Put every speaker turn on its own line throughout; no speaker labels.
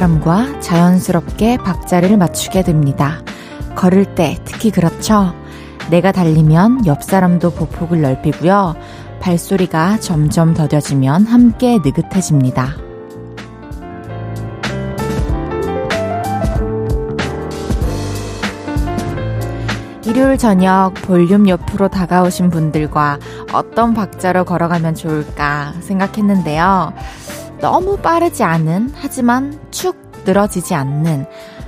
사람과 자연스럽게 박자를 맞추게 됩니다. 걸을 때 특히 그렇죠. 내가 달리면 옆 사람도 보폭을 넓히고요. 발소리가 점점 더뎌지면 함께 느긋해집니다. 일요일 저녁 볼륨 옆으로 다가오신 분들과 어떤 박자로 걸어가면 좋을까 생각했는데요. 너무 빠르지 않은, 하지만 축 늘어지지 않는,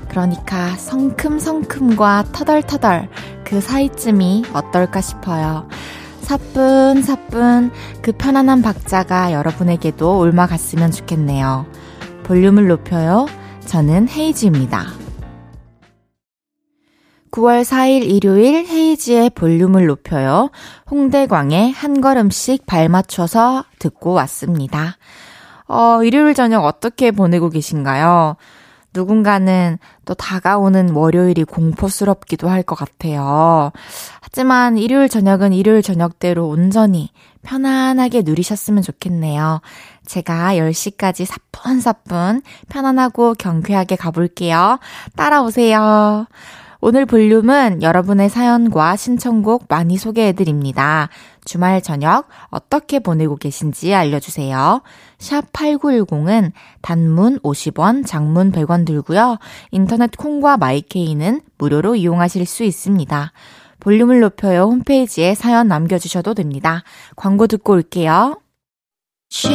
그러니까 성큼성큼과 터덜터덜 그 사이쯤이 어떨까 싶어요. 사뿐사뿐 그 편안한 박자가 여러분에게도 옮아갔으면 좋겠네요. 볼륨을 높여요. 저는 헤이즈입니다. 9월 4일 일요일 헤이지의 볼륨을 높여요. 홍대광의 한 걸음씩 발 맞춰서 듣고 왔습니다. 어, 일요일 저녁 어떻게 보내고 계신가요? 누군가는 또 다가오는 월요일이 공포스럽기도 할 것 같아요. 하지만 일요일 저녁은 일요일 저녁대로 온전히 편안하게 누리셨으면 좋겠네요. 제가 10시까지 사뿐사뿐 편안하고 경쾌하게 가볼게요. 따라오세요. 오늘 볼륨은 여러분의 사연과 신청곡 많이 소개해드립니다. 주말 저녁 어떻게 보내고 계신지 알려주세요. 샵 8910은 단문 50원, 장문 100원 들고요. 인터넷 콩과 마이케이는 무료로 이용하실 수 있습니다. 볼륨을 높여요 홈페이지에 사연 남겨주셔도 됩니다. 광고 듣고 올게요. 쉴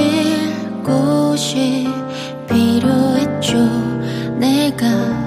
곳이 필요했죠. 내가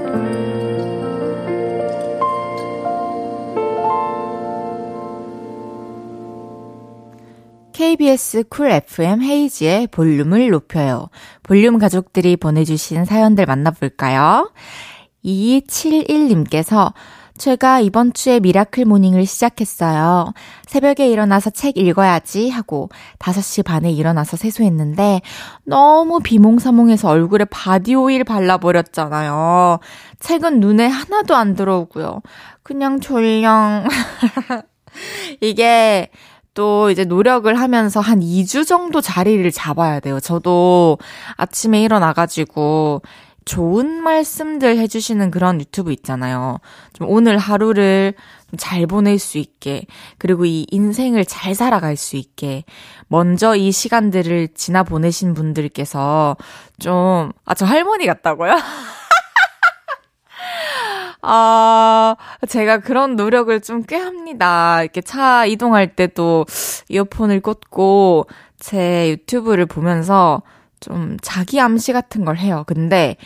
KBS 쿨 FM 헤이즈의 볼륨을 높여요. 볼륨 가족들이 보내주신 사연들 만나볼까요? 2271님께서 제가 이번 주에 miracle morning을 시작했어요. 새벽에 일어나서 책 읽어야지 하고 5시 반에 일어나서 세수했는데 너무 비몽사몽해서 얼굴에 body oil 발라버렸잖아요. 책은 눈에 하나도 안 들어오고요. 그냥 졸려. 이게 또 이제 노력을 하면서 한 2주 정도 자리를 잡아야 돼요. 저도 아침에 일어나가지고 좋은 말씀들 해주시는 그런 유튜브 있잖아요. 좀 오늘 하루를 잘 보낼 수 있게, 그리고 이 인생을 잘 살아갈 수 있게, 먼저 이 시간들을 지나 보내신 분들께서 좀, 아, 저 할머니 같다고요? 아, 제가 그런 노력을 좀 꽤 합니다. 이렇게 차 이동할 때도 이어폰을 꽂고 제 유튜브를 보면서 좀 자기 암시 같은 걸 해요. 근데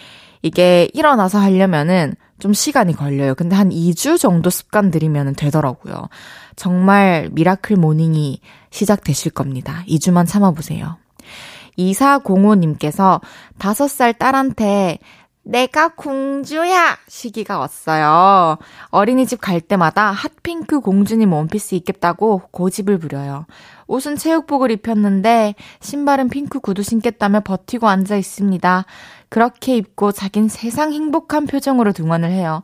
이게 일어나서 하려면은 좀 시간이 걸려요. 근데 한 2주 정도 습관 들이면 되더라고요. 정말 miracle morning이 시작되실 겁니다. 2주만 참아보세요. 2405님께서 5살 딸한테 내가 공주야! 시기가 왔어요. 어린이집 갈 때마다 핫핑크 공주님 원피스 입겠다고 고집을 부려요. 옷은 체육복을 입혔는데 신발은 핑크 구두 신겠다며 버티고 앉아 있습니다. 그렇게 입고 자긴 세상 행복한 표정으로 등원을 해요.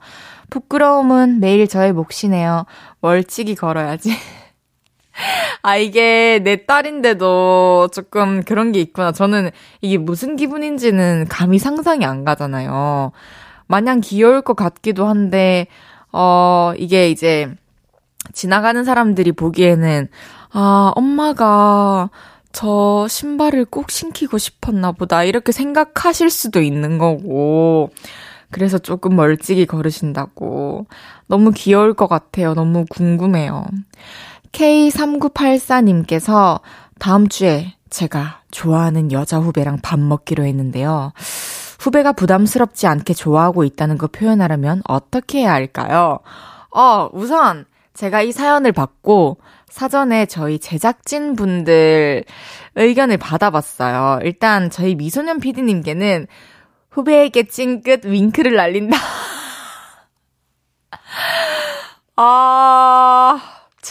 부끄러움은 매일 저의 몫이네요. 멀찍이 걸어야지. 아, 이게 내 딸인데도 조금 그런 게 있구나. 저는 이게 무슨 기분인지는 감히 상상이 안 가잖아요. 마냥 귀여울 것 같기도 한데, 어, 이게 이제 지나가는 사람들이 보기에는, 아, 엄마가 저 신발을 꼭 신기고 싶었나 보다. 이렇게 생각하실 수도 있는 거고. 그래서 조금 멀찍이 걸으신다고. 너무 귀여울 것 같아요. 너무 궁금해요. K3984님께서 다음 주에 제가 좋아하는 여자 후배랑 밥 먹기로 했는데요. 후배가 부담스럽지 않게 좋아하고 있다는 거 표현하려면 어떻게 해야 할까요? 어, 우선 제가 이 사연을 받고 사전에 저희 제작진 분들 의견을 받아봤어요. 일단 저희 미소년 PD님께는 후배에게 찡긋 윙크를 날린다. 아,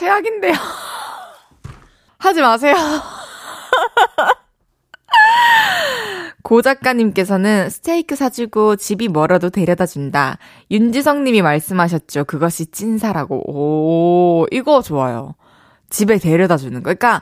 최악인데요. 하지 마세요. 고 작가님께서는 스테이크 사주고 집이 멀어도 데려다 준다. 윤지성 님이 말씀하셨죠. 그것이 찐사라고. 오, 이거 좋아요. 집에 데려다 주는 거. 그러니까,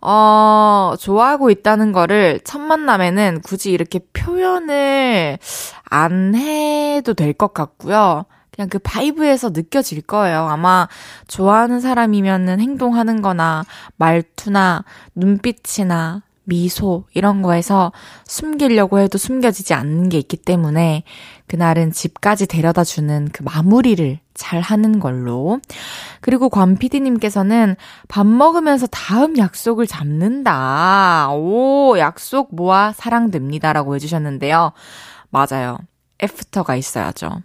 어, 좋아하고 있다는 거를 첫 만남에는 굳이 이렇게 표현을 안 해도 될 것 같고요. 그냥 그 바이브에서 느껴질 거예요. 아마 좋아하는 사람이면은 행동하는 거나 말투나 눈빛이나 미소 이런 거에서 숨기려고 해도 숨겨지지 않는 게 있기 때문에 그날은 집까지 데려다 주는 그 마무리를 잘 하는 걸로. 그리고 관 PD님께서는 밥 먹으면서 다음 약속을 잡는다. 오, 약속 모아 사랑됩니다라고 해주셨는데요. 맞아요. 애프터가 있어야죠.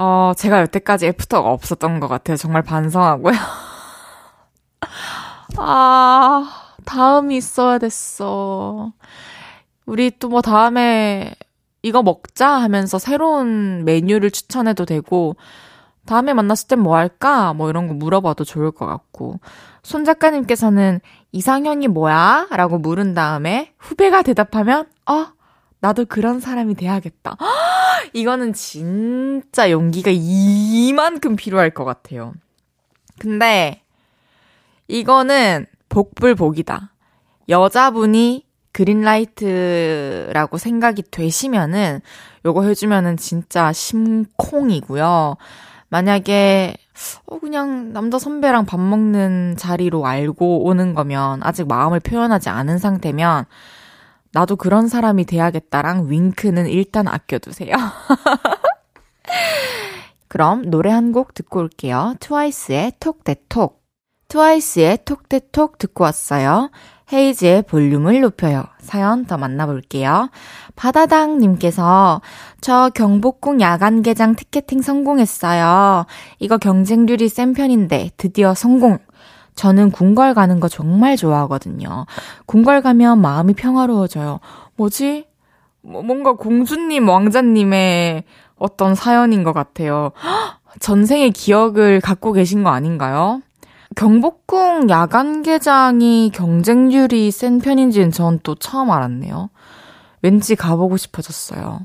어, 제가 여태까지 애프터가 없었던 것 같아요. 정말 반성하고요. 아, 다음이 있어야 됐어. 우리 또 뭐 다음에 이거 먹자 하면서 새로운 메뉴를 추천해도 되고, 다음에 만났을 땐 뭐 할까? 뭐 이런 거 물어봐도 좋을 것 같고. 손 작가님께서는 이상형이 뭐야? 라고 물은 다음에 후배가 대답하면, 어, 나도 그런 사람이 돼야겠다. 이거는 진짜 용기가 이만큼 필요할 것 같아요. 근데 이거는 복불복이다. 여자분이 그린라이트라고 생각이 되시면은 요거 해주면은 진짜 심콩이고요. 만약에 어 그냥 남자 선배랑 밥 먹는 자리로 알고 오는 거면 아직 마음을 표현하지 않은 상태면 나도 그런 사람이 돼야겠다랑 윙크는 일단 아껴두세요. 그럼 노래 한 곡 듣고 올게요. 트와이스의 톡대톡. 트와이스의 톡대톡 듣고 왔어요. 헤이즈의 볼륨을 높여요. 사연 더 만나볼게요. 바다당님께서 저 경복궁 야간 개장 티켓팅 성공했어요. 이거 경쟁률이 센 편인데 드디어 성공. 저는 궁궐 가는 거 정말 좋아하거든요. 궁궐 가면 마음이 평화로워져요. 뭐지? 뭐 뭔가 공주님, 왕자님의 어떤 사연인 것 같아요. 전생의 기억을 갖고 계신 거 아닌가요? 경복궁 야간 개장이 경쟁률이 센 편인지는 전 또 처음 알았네요. 왠지 가보고 싶어졌어요.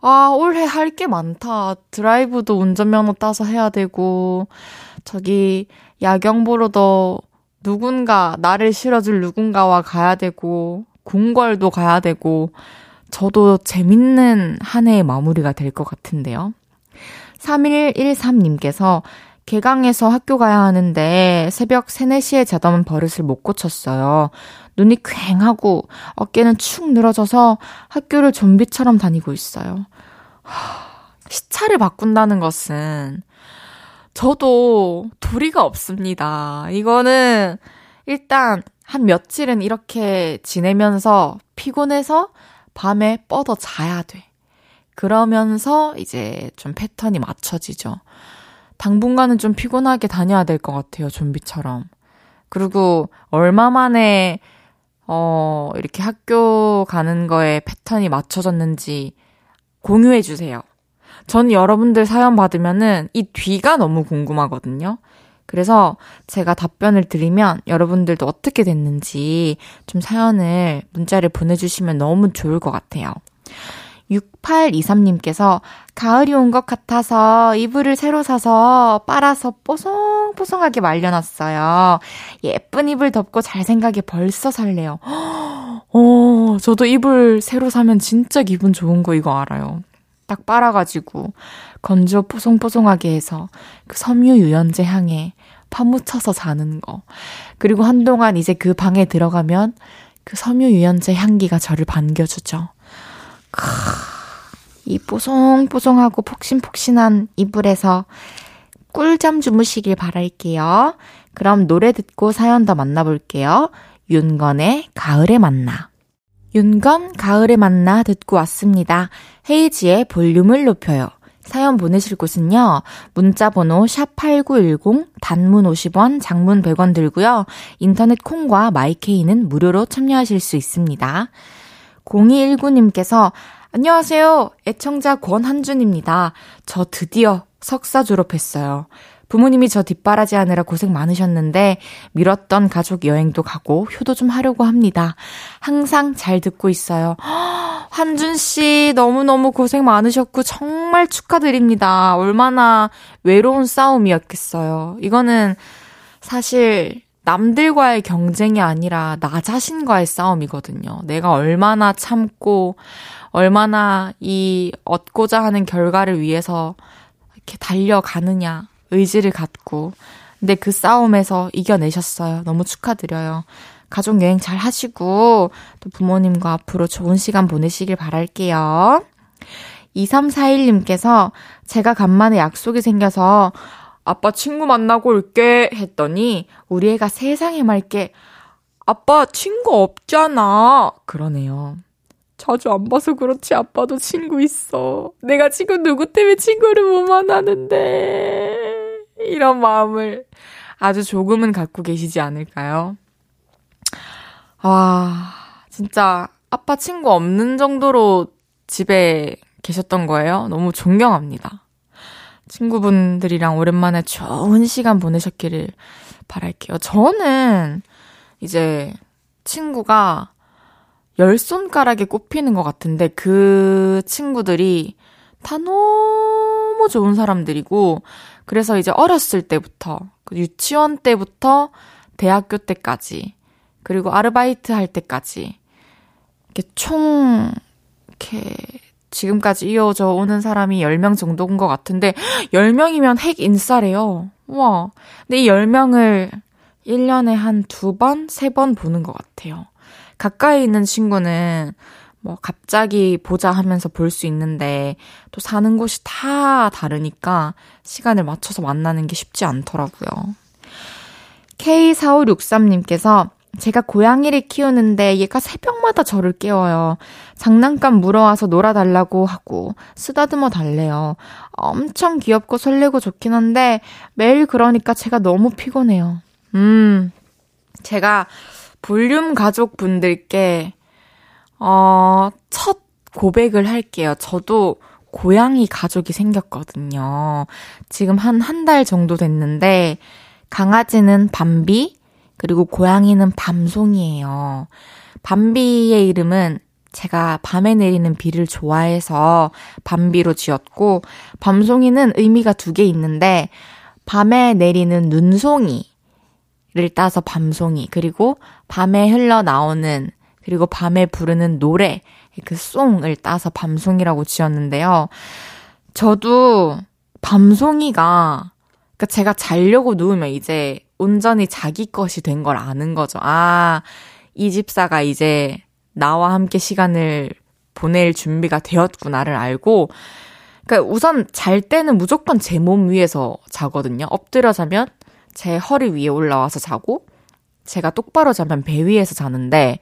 아, 올해 할 게 많다. 드라이브도 운전면허 따서 해야 되고, 저기, 야경 보러도 누군가, 나를 실어줄 누군가와 가야 되고, 궁궐도 가야 되고, 저도 재밌는 한 해의 마무리가 될 것 같은데요. 3113님께서 개강해서 학교 가야 하는데 새벽 3, 4시에 자던 버릇을 못 고쳤어요. 눈이 퀭하고 어깨는 축 늘어져서 학교를 좀비처럼 다니고 있어요. 시차를 바꾼다는 것은 저도 도리가 없습니다. 이거는 일단 한 며칠은 이렇게 지내면서 피곤해서 밤에 뻗어 자야 돼. 그러면서 이제 좀 패턴이 맞춰지죠. 당분간은 좀 피곤하게 다녀야 될 것 같아요, 좀비처럼. 그리고 얼마 만에, 어, 이렇게 학교 가는 거에 패턴이 맞춰졌는지 공유해 주세요. 전 여러분들 사연 받으면은 이 뒤가 너무 궁금하거든요. 그래서 제가 답변을 드리면 여러분들도 어떻게 됐는지 좀 사연을 문자를 보내주시면 너무 좋을 것 같아요. 6823님께서 가을이 온 것 같아서 이불을 새로 사서 빨아서 뽀송뽀송하게 말려놨어요. 예쁜 이불 덮고 잘 생각에 벌써 설레요. 어, 저도 이불 새로 사면 진짜 기분 좋은 거 이거 알아요. 딱 빨아가지고 건조 뽀송뽀송하게 해서 그 섬유 유연제 향에 파묻혀서 자는 거. 그리고 한동안 이제 그 방에 들어가면 그 섬유 유연제 향기가 저를 반겨주죠. 크, 이 뽀송뽀송하고 폭신폭신한 이불에서 꿀잠 주무시길 바랄게요. 그럼 노래 듣고 사연 더 만나볼게요. 윤건의 가을에 만나. 윤건 가을에 만나 듣고 왔습니다. 헤이지의 볼륨을 높여요. 사연 보내실 곳은요. 문자 번호 샵8910 단문 50원, 장문 100원 들고요. 인터넷 콩과 마이케이는 무료로 참여하실 수 있습니다. 0219님께서 안녕하세요. 애청자 권한준입니다. 저 드디어 석사 졸업했어요. 부모님이 저 뒷바라지 하느라 고생 많으셨는데 미뤘던 가족 여행도 가고 효도 좀 하려고 합니다. 항상 잘 듣고 있어요. 한준 씨 너무너무 고생 많으셨고 정말 축하드립니다. 얼마나 외로운 싸움이었겠어요. 이거는 사실 남들과의 경쟁이 아니라 나 자신과의 싸움이거든요. 내가 얼마나 참고 얼마나 이 얻고자 하는 결과를 위해서 이렇게 달려가느냐. 의지를 갖고. 근데 그 싸움에서 이겨내셨어요. 너무 축하드려요. 가족 여행 잘 하시고, 또 부모님과 앞으로 좋은 시간 보내시길 바랄게요. 2341님께서 제가 간만에 약속이 생겨서 아빠 친구 만나고 올게 했더니 우리 애가 세상에 맑게 아빠 친구 없잖아. 그러네요. 자주 안 봐서 그렇지 아빠도 친구 있어. 내가 지금 누구 때문에 친구를 못 만나는데. 이런 마음을 아주 조금은 갖고 계시지 않을까요? 와, 진짜 아빠 친구 없는 정도로 집에 계셨던 거예요? 너무 존경합니다. 친구분들이랑 오랜만에 좋은 시간 보내셨기를 바랄게요. 저는 이제 친구가 열 손가락에 꼽히는 것 같은데 그 친구들이 다 너무 좋은 사람들이고 그래서 이제 어렸을 때부터 그 유치원 때부터 대학교 때까지 그리고 아르바이트 할 때까지 이렇게 총 이렇게 지금까지 이어져 오는 사람이 10명 정도인 것 같은데 10명이면 핵 인싸래요. 와. 근데 이 10명을 1년에 한 두 번, 세 번 보는 것 같아요. 가까이 있는 친구는 뭐 갑자기 보자 하면서 볼 수 있는데 또 사는 곳이 다 다르니까 시간을 맞춰서 만나는 게 쉽지 않더라고요. K4563님께서 제가 고양이를 키우는데 얘가 새벽마다 저를 깨워요. 장난감 물어와서 놀아달라고 하고 쓰다듬어 달래요. 엄청 귀엽고 설레고 좋긴 한데 매일 그러니까 제가 너무 피곤해요. 음, 제가 볼륨 가족분들께 어, 첫 고백을 할게요. 저도 고양이 가족이 생겼거든요. 지금 한 한 달 정도 됐는데 강아지는 밤비 그리고 고양이는 밤송이에요. 밤비의 이름은 제가 밤에 내리는 비를 좋아해서 밤비로 지었고 밤송이는 의미가 두 개 있는데 밤에 내리는 눈송이를 따서 밤송이 그리고 밤에 흘러나오는 그리고 밤에 부르는 노래, 그 송을 따서 밤송이라고 지었는데요. 저도 밤송이가, 그니까 제가 자려고 누우면 이제 온전히 자기 것이 된 걸 아는 거죠. 아, 이 집사가 이제 나와 함께 시간을 보낼 준비가 되었구나를 알고, 그니까 우선 잘 때는 무조건 제 몸 위에서 자거든요. 엎드려 자면 제 허리 위에 올라와서 자고, 제가 똑바로 자면 배 위에서 자는데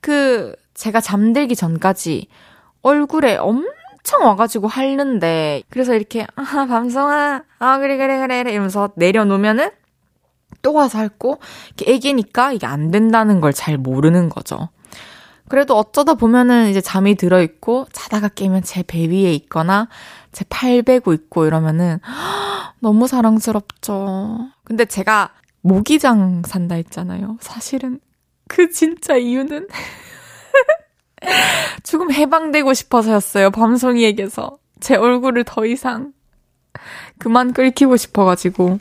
그 제가 잠들기 전까지 얼굴에 엄청 와가지고 핥는데 그래서 이렇게 아 밤송아 아 그래 그래 그래 이러면서 내려놓으면은 또 와서 핥고 이렇게 애기니까 이게 안 된다는 걸 잘 모르는 거죠. 그래도 어쩌다 보면은 이제 잠이 들어 있고 자다가 깨면 제 배 위에 있거나 제 팔 베고 있고 이러면은 너무 사랑스럽죠. 근데 제가 모기장 산다 했잖아요. 사실은 그 진짜 이유는 조금 해방되고 싶어서였어요. 밤송이에게서 제 얼굴을 더 이상 그만 끓이고 싶어가지고.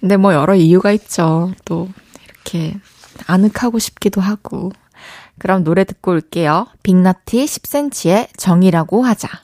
근데 뭐 여러 이유가 있죠. 또 이렇게 아늑하고 싶기도 하고. 그럼 노래 듣고 올게요. 빅나티 10cm의 정이라고 하자.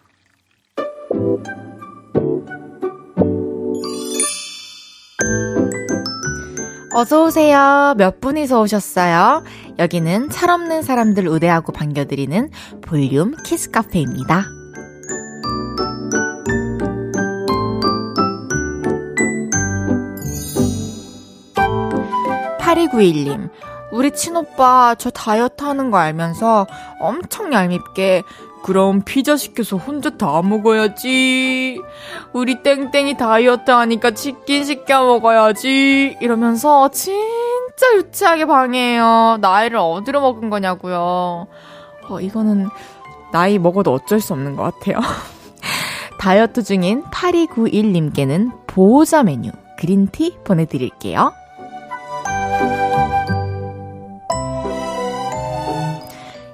어서오세요. 몇 분이서 오셨어요? 여기는 철없는 사람들 우대하고 반겨드리는 볼륨 키스 카페입니다. 8291님, 우리 친오빠 저 다이어트 하는 거 알면서 엄청 얄밉게 그럼 피자 시켜서 혼자 다 먹어야지. 우리 땡땡이 다이어트 하니까 치킨 시켜 먹어야지. 이러면서 진짜 유치하게 방해해요. 나이를 어디로 먹은 거냐고요. 어, 이거는 나이 먹어도 어쩔 수 없는 것 같아요. 다이어트 중인 8291님께는 보호자 메뉴 그린티 보내드릴게요.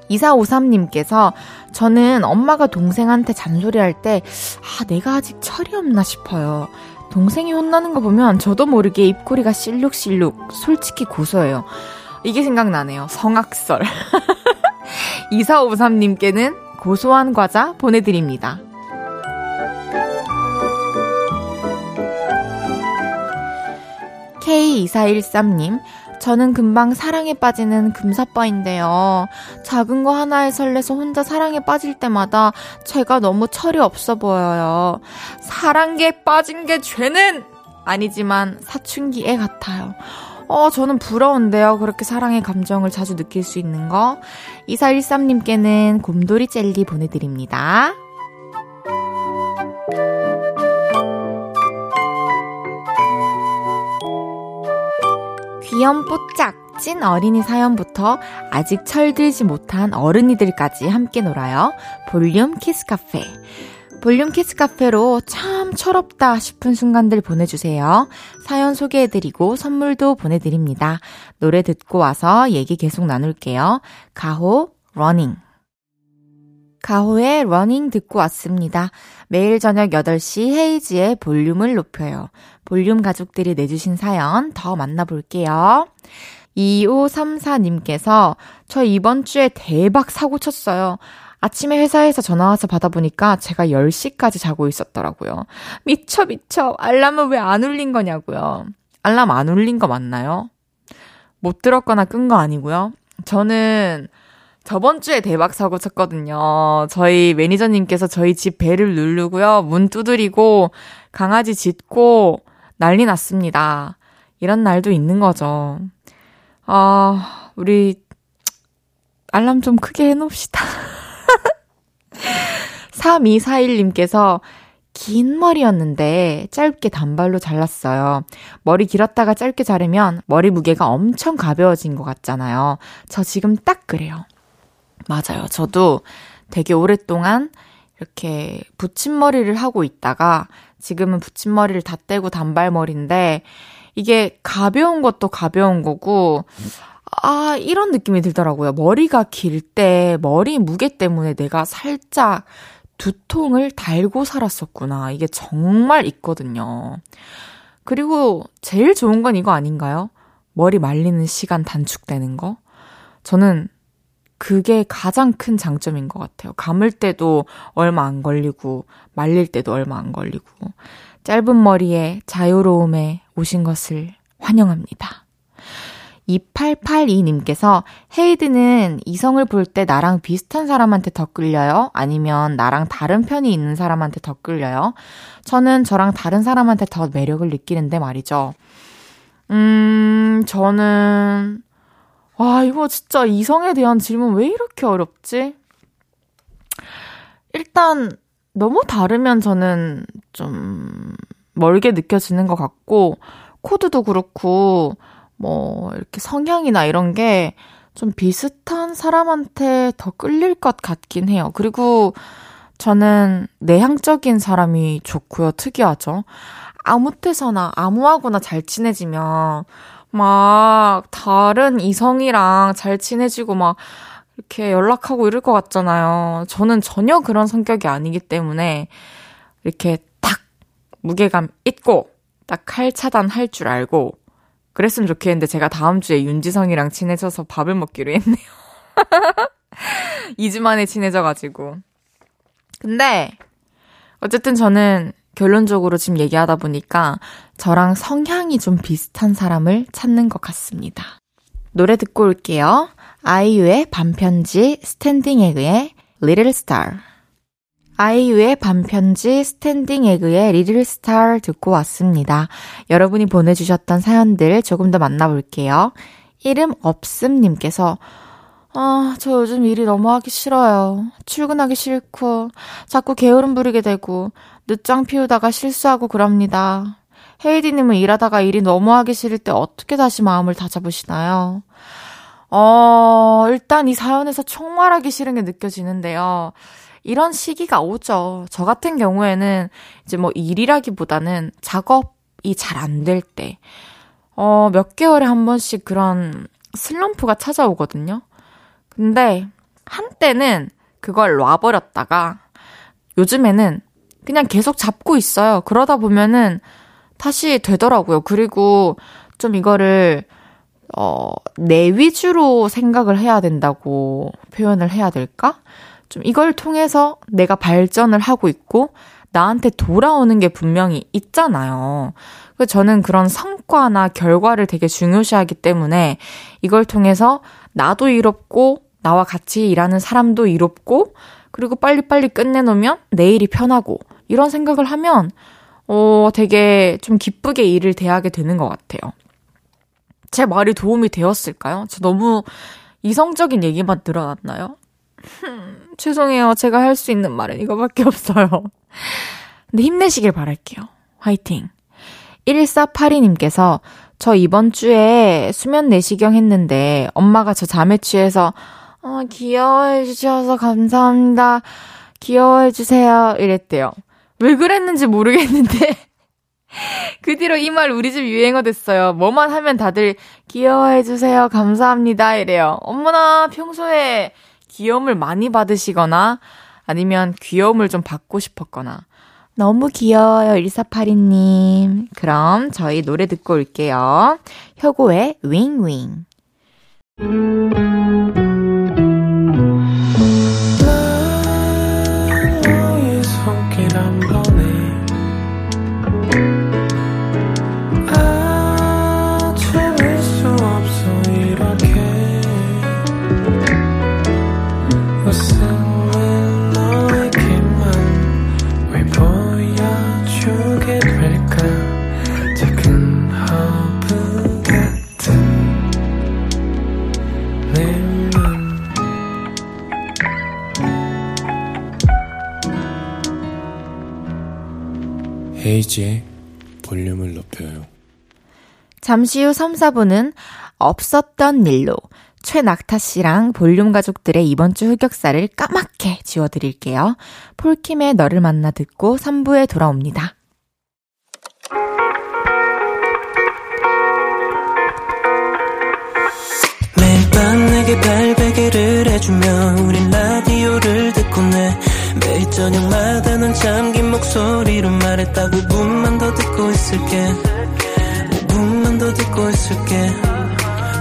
2453님께서 저는 엄마가 동생한테 잔소리할 때, 아, 내가 아직 철이 없나 싶어요. 동생이 혼나는 거 보면 저도 모르게 입꼬리가 실룩실룩, 솔직히 고소해요. 이게 생각나네요. 성악설. 2453님께는 고소한 과자 보내드립니다. K2413님, 저는 금방 사랑에 빠지는 금사빠인데요. 작은 거 하나에 설레서 혼자 사랑에 빠질 때마다 제가 너무 철이 없어 보여요. 사랑에 빠진 게 죄는 아니지만 사춘기 애 같아요. 어, 저는 부러운데요. 그렇게 사랑의 감정을 자주 느낄 수 있는 거. 2413님께는 곰돌이 젤리 보내드립니다. 귀염뽀짝 찐 어린이 사연부터 아직 철들지 못한 어른이들까지 함께 놀아요. 볼륨 kids 카페. 볼륨 kids 카페로 참 철없다 싶은 순간들 보내주세요. 사연 소개해드리고 선물도 보내드립니다. 노래 듣고 와서 얘기 계속 나눌게요. 가호, Running. 가호의 Running 듣고 왔습니다. 매일 저녁 8시 헤이즈의 볼륨을 높여요. 볼륨 가족들이 내주신 사연 더 만나볼게요. 2534님께서 저 이번 주에 대박 사고 쳤어요. 아침에 회사에서 전화와서 받아보니까 제가 10시까지 자고 있었더라고요. 미쳐, 미쳐. 알람은 왜 안 울린 거냐고요. 알람 안 울린 거 맞나요? 못 들었거나 끈 거 아니고요. 저는 저번 주에 대박 사고 쳤거든요. 저희 매니저님께서 저희 집 배를 누르고요. 문 두드리고 강아지 짖고 난리 났습니다. 이런 날도 있는 거죠. 아, 우리 알람 좀 크게 해 놓읍시다. 3241님께서 긴 머리였는데 짧게 단발로 잘랐어요. 머리 길었다가 짧게 자르면 머리 무게가 엄청 가벼워진 것 같잖아요. 저 지금 딱 그래요. 맞아요. 저도 되게 오랫동안 이렇게 붙임머리를 하고 있다가 지금은 붙임머리를 다 떼고 단발머리인데 이게 가벼운 것도 가벼운 거고 아, 이런 느낌이 들더라고요. 머리가 길 때 머리 무게 때문에 내가 살짝 두통을 달고 살았었구나. 이게 정말 있거든요. 그리고 제일 좋은 건 이거 아닌가요? 머리 말리는 시간 단축되는 거? 저는 그게 가장 큰 장점인 것 같아요. 감을 때도 얼마 안 걸리고, 말릴 때도 얼마 안 걸리고, 짧은 머리에 자유로움에 오신 것을 환영합니다. 2882님께서 헤이드는 이성을 볼 때 나랑 비슷한 사람한테 더 끌려요? 아니면 나랑 다른 편이 있는 사람한테 더 끌려요? 저는 저랑 다른 사람한테 더 매력을 느끼는데 말이죠. 음, 저는 와, 이거 진짜 이성에 대한 질문 왜 이렇게 어렵지? 일단, 너무 다르면 저는 좀 멀게 느껴지는 것 같고, 코드도 그렇고, 뭐, 이렇게 성향이나 이런 게 좀 비슷한 사람한테 더 끌릴 것 같긴 해요. 그리고 저는 내향적인 사람이 좋고요. 특이하죠. 아무 때서나, 아무하고나 잘 친해지면, 막 다른 이성이랑 잘 친해지고 막 이렇게 연락하고 이럴 것 같잖아요. 저는 전혀 그런 성격이 아니기 때문에 이렇게 딱 무게감 있고 딱 칼 차단할 줄 알고 그랬으면 좋겠는데 제가 다음 주에 윤지성이랑 친해져서 밥을 먹기로 했네요. 2주 만에 친해져가지고. 근데 어쨌든 저는 결론적으로 지금 얘기하다 보니까 저랑 성향이 좀 비슷한 사람을 찾는 것 같습니다. 노래 듣고 올게요. 아이유의 밤편지 스탠딩 에그의 Little Star. 아이유의 밤편지 스탠딩 에그의 Little Star 듣고 왔습니다. 여러분이 보내주셨던 사연들 조금 더 만나볼게요. 이름 없음님께서 아, 저 요즘 일이 너무 하기 싫어요. 출근하기 싫고, 자꾸 게으름 부리게 되고, 늦장 피우다가 실수하고 그럽니다. 헤이디님은 일하다가 일이 너무 하기 싫을 때 어떻게 다시 마음을 다잡으시나요? 어, 일단 이 사연에서 총말하기 싫은 게 느껴지는데요. 이런 시기가 오죠. 저 같은 경우에는 이제 뭐 일이라기보다는 작업이 잘 안 될 때, 어, 몇 개월에 한 번씩 그런 슬럼프가 찾아오거든요. 근데 한때는 그걸 놔버렸다가 요즘에는 그냥 계속 잡고 있어요. 그러다 보면은 다시 되더라고요. 그리고 좀 이거를 어, 내 위주로 생각을 해야 된다고 표현을 해야 될까? 좀 이걸 통해서 내가 발전을 하고 있고 나한테 돌아오는 게 분명히 있잖아요. 그래서 저는 그런 성과나 결과를 되게 중요시하기 때문에 이걸 통해서 나도 이롭고 나와 같이 일하는 사람도 이롭고 그리고 빨리빨리 끝내놓으면 내일이 편하고 이런 생각을 하면 어 되게 좀 기쁘게 일을 대하게 되는 것 같아요. 제 말이 도움이 되었을까요? 저 너무 이성적인 얘기만 늘어났나요? 죄송해요. 제가 할 수 있는 말은 이거밖에 없어요. 근데 힘내시길 바랄게요. 화이팅. 1482님께서 저 이번 주에 수면 내시경 했는데 엄마가 저 잠에 취해서 어, 귀여워해 주셔서 감사합니다. 귀여워해 주세요. 이랬대요. 왜 그랬는지 모르겠는데 그 뒤로 이 말 우리 집 유행어 됐어요. 뭐만 하면 다들 귀여워해 주세요. 감사합니다. 이래요. 어머나 평소에 귀여움을 많이 받으시거나 아니면 귀여움을 좀 받고 싶었거나 너무 귀여워요, 1482님. 그럼 저희 노래 듣고 올게요. 효고의 윙윙.
헤이지의 볼륨을 높여요.
잠시 후 3, 4분은 없었던 일로 최낙타 씨랑 볼륨 가족들의 이번 주 흑역사를 까맣게 지워드릴게요. 폴킴의 너를 만나 듣고 3부에 돌아옵니다. 매일 밤 내게 발베개를 해주며 우린 라디오를 듣고 내 매일 저녁마다 넌 잠긴 목소리로 말했다 5분만 더 듣고 있을게. 5분만 더 듣고 있을게.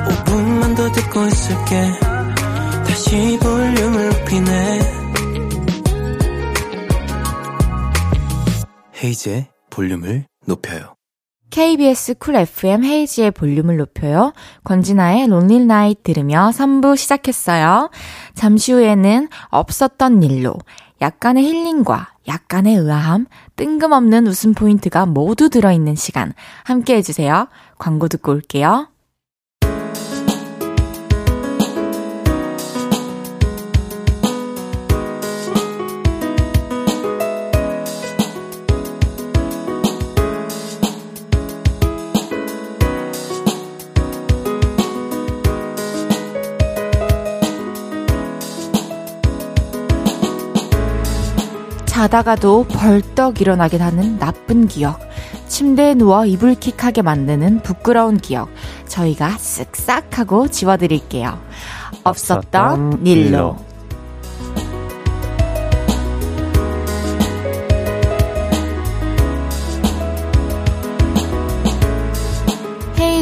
5분만 더 듣고 있을게. 다시 볼륨을 높이네.
헤이즈의 볼륨을 높여요.
KBS 쿨 FM 헤이즈의 볼륨을 높여요. 권진아의 Lonely Night 들으며 3부 시작했어요. 잠시 후에는 없었던 일로 약간의 힐링과 약간의 의아함, 뜬금없는 웃음 포인트가 모두 들어있는 시간 함께 해주세요. 광고 듣고 올게요. 자다가도 벌떡 일어나게 하는 나쁜 기억. 침대에 누워 이불킥하게 만드는 부끄러운 기억. 저희가 쓱싹 하고 지워드릴게요. 없었던 일로.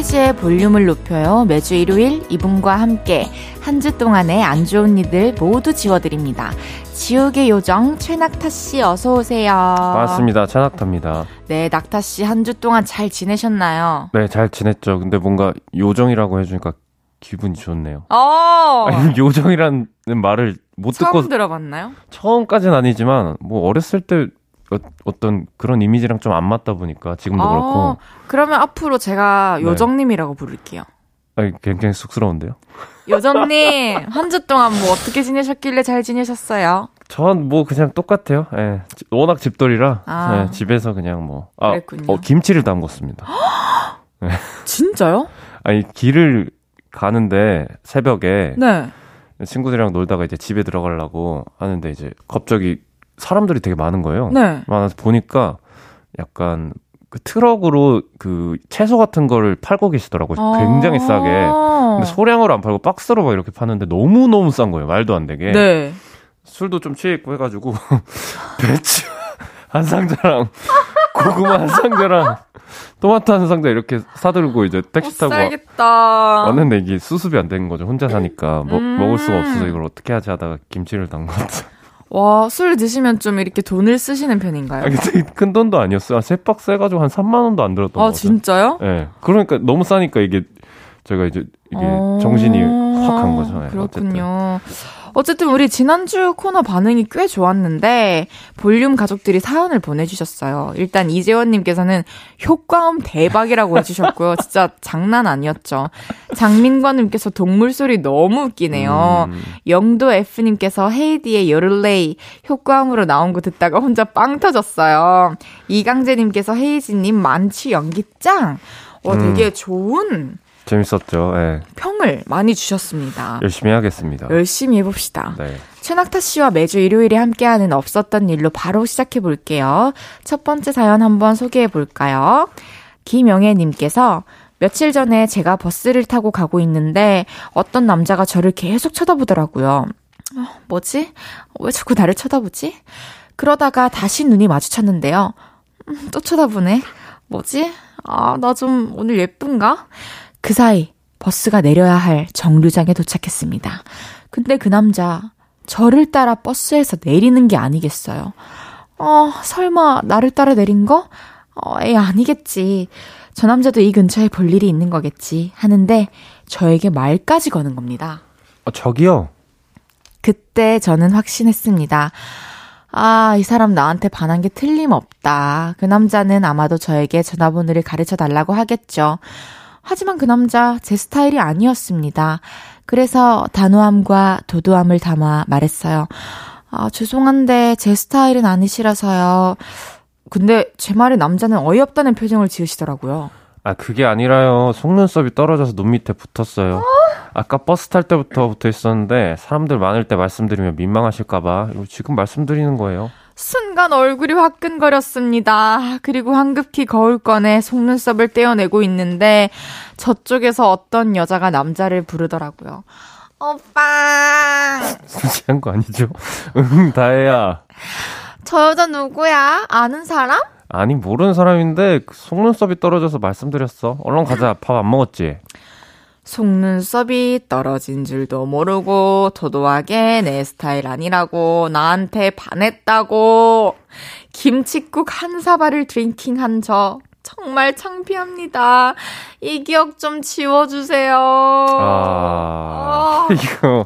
헤이즈의 볼륨을 높여요. 매주 일요일 이분과 함께 한 주 동안의 안 좋은 일들 모두 지워드립니다. 지옥의 요정 최낙타 씨 어서 오세요.
반갑습니다. 최낙타입니다.
네, 낙타 씨 한 주 동안 잘 지내셨나요?
네, 잘 지냈죠. 근데 뭔가 요정이라고 해주니까 기분이 좋네요.
어.
아니, 요정이라는 말을 못
처음
듣고
들어봤나요?
처음까지는 아니지만 뭐 어렸을 때 어, 떤 그런 이미지랑 좀 안 맞다 보니까 지금도
아,
그렇고
그러면 앞으로 제가
네.
요정님이라고 부를게요.
아니, 굉장히 쑥스러운데요.
요정님 한 주 동안 뭐 어떻게 지내셨길래 잘 지내셨어요?
전 뭐 그냥 똑같아요. 예. 지- 워낙 집돌이라
아.
예, 집에서 그냥 뭐 아. 어, 김치를 담궜습니다.
진짜요?
아니 길을 가는데 새벽에
네.
친구들이랑 놀다가 이제 집에 들어가려고 하는데 이제 갑자기 사람들이 되게 많은 거예요.
네.
많아서 보니까 약간 그 트럭으로 그 채소 같은 거를 팔고 계시더라고요. 굉장히 싸게.
아.
근데 소량으로 안 팔고 박스로 막 이렇게 파는데 너무너무 싼 거예요. 말도 안 되게.
네.
술도 좀 취했고 해가지고 배추 한 상자랑 고구마 한 상자랑 토마토 한 상자 이렇게 사들고 이제
못
택시 타고 와-
살겠다.
왔는데 이게 수습이 안 되는 거죠. 혼자 사니까 뭐,
음.
먹을 수가 없어서 이걸 어떻게 하지 하다가 김치를 담갔죠.
와, 술 드시면 좀 이렇게 돈을 쓰시는 편인가요?
아, 근데 큰 돈도 아니었어요. 세 박스 해가지고 한 3만 원도 안 들었던
아,
거죠.
진짜요?
예. 네. 그러니까 너무 싸니까 이게 제가 이제 이게
어,
정신이 확간 거죠. 예.
그렇군요. 어쨌든 우리 지난주 코너 반응이 꽤 좋았는데 볼륨 가족들이 사연을 보내주셨어요. 일단 이재원님께서는 효과음 대박이라고 해주셨고요. 진짜 장난 아니었죠. 장민관님께서 동물 소리 너무 웃기네요.
음,
영도 F님께서 헤이디의 요를레이 효과음으로 나온 거 듣다가 혼자 빵 터졌어요. 이강재님께서 헤이지님 만취 연기 짱! 와, 되게 좋은
재밌었죠. 예.
평을 많이 주셨습니다.
열심히 하겠습니다.
열심히 해봅시다.
네.
최낙타 씨와 매주 일요일에 함께하는 없었던 일로 바로 시작해 볼게요. 첫 번째 사연 한번 소개해 볼까요? 김영애님께서 며칠 전에 제가 버스를 타고 가고 있는데 어떤 남자가 저를 계속 쳐다보더라고요. 어, 뭐지? 왜 자꾸 나를 쳐다보지? 그러다가 다시 눈이 마주쳤는데요. 음, 또 쳐다보네. 뭐지? 아, 나 좀 오늘 예쁜가? 그 사이 버스가 내려야 할 정류장에 도착했습니다. 근데 그 남자 저를 따라 버스에서 내리는 게 아니겠어요. 어, 설마 나를 따라 내린 거? 어, 에이, 아니겠지. 저 남자도 이 근처에 볼 일이 있는 거겠지. 하는데 저에게 말까지 거는 겁니다.
어, 저기요.
그때 저는 확신했습니다. 아, 이 사람 나한테 반한 게 틀림없다. 그 남자는 아마도 저에게 전화번호를 가르쳐 달라고 하겠죠. 하지만 그 남자 제 스타일이 아니었습니다. 그래서 단호함과 도도함을 담아 말했어요. 아, 죄송한데 제 스타일은 아니시라서요. 근데 제 말에 남자는 어이없다는 표정을 지으시더라고요.
아, 그게 아니라요. 속눈썹이 떨어져서 눈 밑에 붙었어요. 아까 버스 탈 때부터 붙어 있었는데 사람들 많을 때 말씀드리면 민망하실까봐 지금 말씀드리는 거예요.
순간 얼굴이 화끈거렸습니다. 그리고 황급히 거울 꺼내 속눈썹을 떼어내고 있는데 저쪽에서 어떤 여자가 남자를 부르더라고요. 오빠!
솔직한 거 아니죠? 응, 다혜야.
저 여자 누구야? 아는 사람?
아니, 모르는 사람인데 그 속눈썹이 떨어져서 말씀드렸어. 얼른 가자. 밥 안 먹었지?
속눈썹이 떨어진 줄도 모르고 도도하게 내 스타일 아니라고 나한테 반했다고 김치국 한 사발을 드링킹한 저 정말 창피합니다. 이 기억 좀 지워주세요.
아, 이거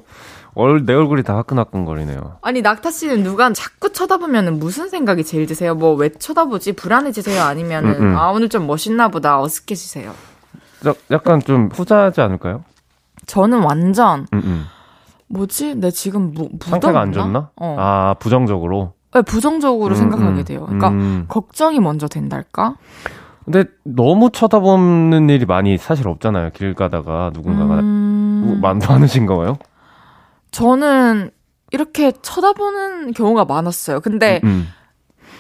얼, 내 얼굴이 다 화끈화끈거리네요.
아니 낙타 씨는 누가 자꾸 쳐다보면 무슨 생각이 제일 드세요? 뭐 왜 쳐다보지? 불안해지세요? 아니면은
음, 음.
아 오늘 좀 멋있나 보다 어색해지세요?
자, 약간 좀 후자하지 않을까요?
저는 완전
음, 음.
뭐지? 내 지금 무,
상태가 안? 좋나?
어.
아, 부정적으로.
네, 부정적으로
음,
생각하게
음.
돼요. 그러니까
음.
걱정이 먼저 된달까?
근데 너무 쳐다보는 일이 많이 사실 없잖아요. 길 가다가 누군가가
음,
많, 많으신가 봐요?
저는 이렇게 쳐다보는 경우가 많았어요. 근데
음,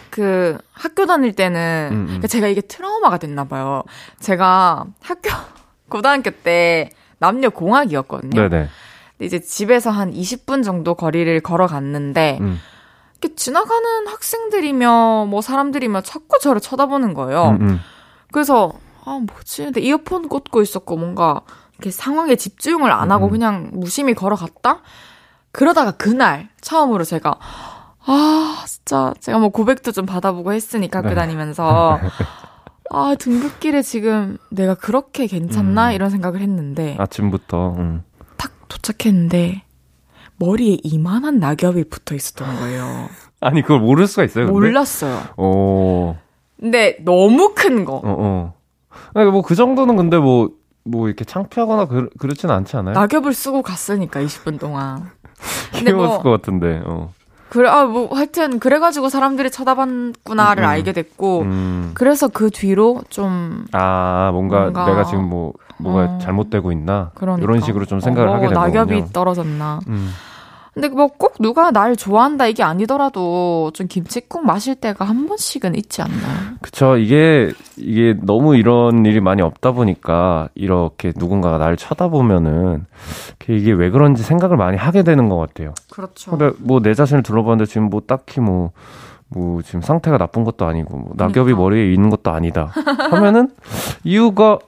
그 학교 다닐 때는
음, 음.
그러니까 제가 이게 트라우마가 됐나 봐요. 제가 학교 고등학교 때 남녀 공학이었거든요.
네네.
근데 이제 집에서 한 20분 정도 거리를 걸어갔는데
음,
이렇게 지나가는 학생들이며 뭐 사람들이며 자꾸 저를 쳐다보는 거예요.
음, 음.
그래서 아, 뭐지? 근데 이어폰 꽂고 있었고, 뭔가, 이렇게 상황에 집중을 안 하고
음.
그냥 무심히 걸어갔다? 그러다가 그날, 처음으로 제가, 아, 진짜, 제가 뭐 고백도 좀 받아보고 했으니까 학교
네.
다니면서, 아, 등굣길에 지금 내가 그렇게 괜찮나?
음.
이런 생각을 했는데,
아침부터. 음.
딱 도착했는데, 머리에 이만한 낙엽이 붙어 있었던 거예요.
아니 그걸 모를 수가 있어요. 근데?
몰랐어요.
오.
근데 너무 큰 거.
어 어. 아니 뭐그 정도는 근데 뭐뭐 이렇게 창피하거나 그, 그렇진 않지 않아요?
낙엽을 쓰고 갔으니까 20분 동안.
귀여웠을
뭐
것 같은데. 어.
그래 아 뭐 하여튼 그래가지고 사람들이 쳐다봤구나를
음, 음.
알게 됐고
음.
그래서 그 뒤로 좀
아 뭔가,
뭔가-
내가 지금 뭐 뭐가
어.
잘못되고 있나
그러니까
이런 식으로 좀 생각을
어,
하게 된
낙엽이. 떨어졌나.
음.
근데 뭐 꼭 누가 날 좋아한다 이게 아니더라도 좀 김치국 마실 때가 한 번씩은 있지 않나요?
그쵸. 이게, 이게 너무 이런 일이 많이 없다 보니까, 이렇게 누군가가 날 쳐다보면은, 이게 왜 그런지 생각을 많이 하게 되는 것 같아요.
그렇죠.
근데 뭐 내 자신을 둘러봤는데 지금 뭐 딱히 뭐, 뭐 지금 상태가 나쁜 것도 아니고, 뭐 낙엽이
그러니까.
머리에 있는 것도 아니다. 하면은, 이유가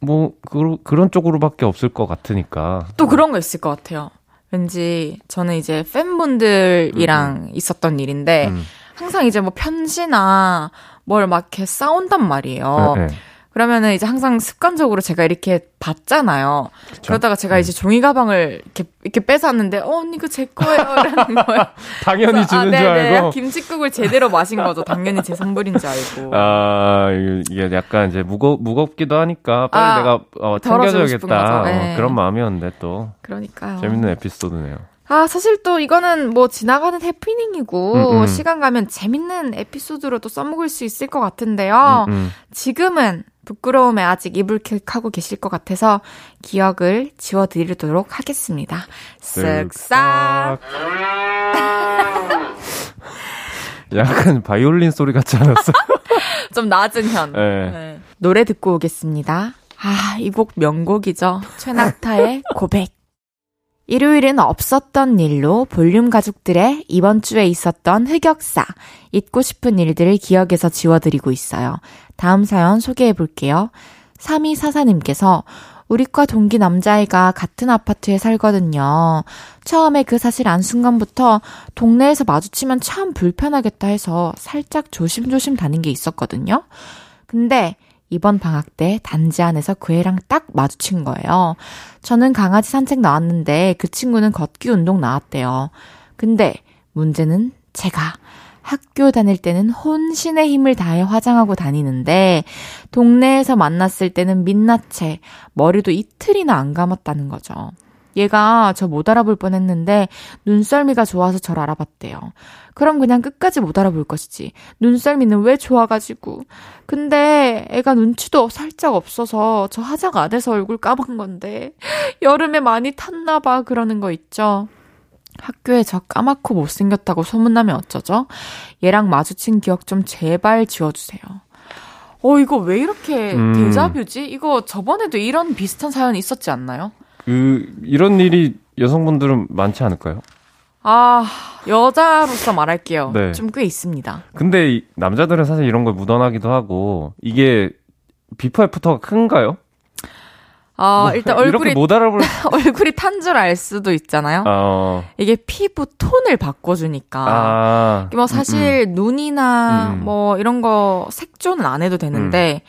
뭐, 그, 그런 쪽으로밖에 없을 것 같으니까.
또 그런 거 있을 것 같아요. 왠지 저는 이제 팬분들이랑 있었던 일인데
음.
항상 이제 뭐 편지나 뭘 막 이렇게 싸운단 말이에요.
네, 네.
그러면은 이제 항상 습관적으로 제가 이렇게 받잖아요.
그쵸?
그러다가 제가
음.
이제 종이 가방을 이렇게 이렇게 뺏었는데 어 언니 그제 거예요 이러는 거예요.
당연히
그래서,
주는
아,
줄. 알고.
김치국을 제대로 마신 거죠. 당연히 제 선물인 줄 알고.
아, 이게- 약간 이제 무거, 무겁기도 하니까 빨리
아,
내가 어, 챙겨줘야겠다. 어,
네.
그런 마음이었는데 또
그러니까요.
재밌는 에피소드네요.
아, 사실 또 이거는 뭐 지나가는 해프닝이고
음, 음.
시간 가면 재밌는 에피소드로 또 써먹을 수 있을 것 같은데요.
음, 음.
지금은 부끄러움에 아직 이불킥하고 계실 것 같아서 기억을 지워드리도록 하겠습니다. 쓱싹.
약간 바이올린 소리 같지 않았어?
좀 낮은 현.
네.
네. 노래 듣고 오겠습니다. 아, 이 곡 명곡이죠. 최낙타의 고백. 일요일은 없었던 일로 볼륨 가족들의 이번 주에 있었던 흑역사, 잊고 싶은 일들을 기억에서 지워드리고 있어요. 다음 사연 소개해 볼게요. 3244님께서 우리과 동기 남자애가 같은 아파트에 살거든요. 처음에 그 사실 안 순간부터 동네에서 마주치면 참 불편하겠다 해서 살짝 조심조심 다닌 게 있었거든요. 근데 이번 방학 때 단지 안에서 그 애랑 딱 마주친 거예요. 저는 강아지 산책 나왔는데 그 친구는 걷기 운동 나왔대요. 근데 문제는 제가 학교 다닐 때는 혼신의 힘을 다해 화장하고 다니는데 동네에서 만났을 때는 민낯에 머리도 이틀이나 안 감았다는 거죠. 얘가 저 못 알아볼 뻔 했는데 눈썰미가 좋아서 저를 알아봤대요. 그럼 그냥 끝까지 못 알아볼 것이지. 눈썰미는 왜 좋아가지고. 근데 애가 눈치도 살짝 없어서 저 화장 안 해서 얼굴 까만 건데 여름에 많이 탔나 봐 그러는 거 있죠. 학교에 저 까맣고 못생겼다고 소문나면 어쩌죠? 얘랑 마주친 기억 좀 제발 지워주세요. 어, 이거 왜 이렇게
음.
데자뷰지? 이거 저번에도 이런 비슷한 사연 있었지 않나요?
그 이런 일이 여성분들은 많지 않을까요?
아, 여자로서 말할게요.
네.
좀 꽤 있습니다.
근데 이 남자들은 사실 이런 걸 묻어나기도 하고 이게 비포 애프터가 큰가요?
아,
뭐,
일단 얼굴이,
못 알아볼
얼굴이 탄 줄 알 수도 있잖아요.
어.
이게 피부 톤을 바꿔 주니까.
아.
뭐 사실 눈이나
음.
뭐 이런 거 색조는 안 해도 되는데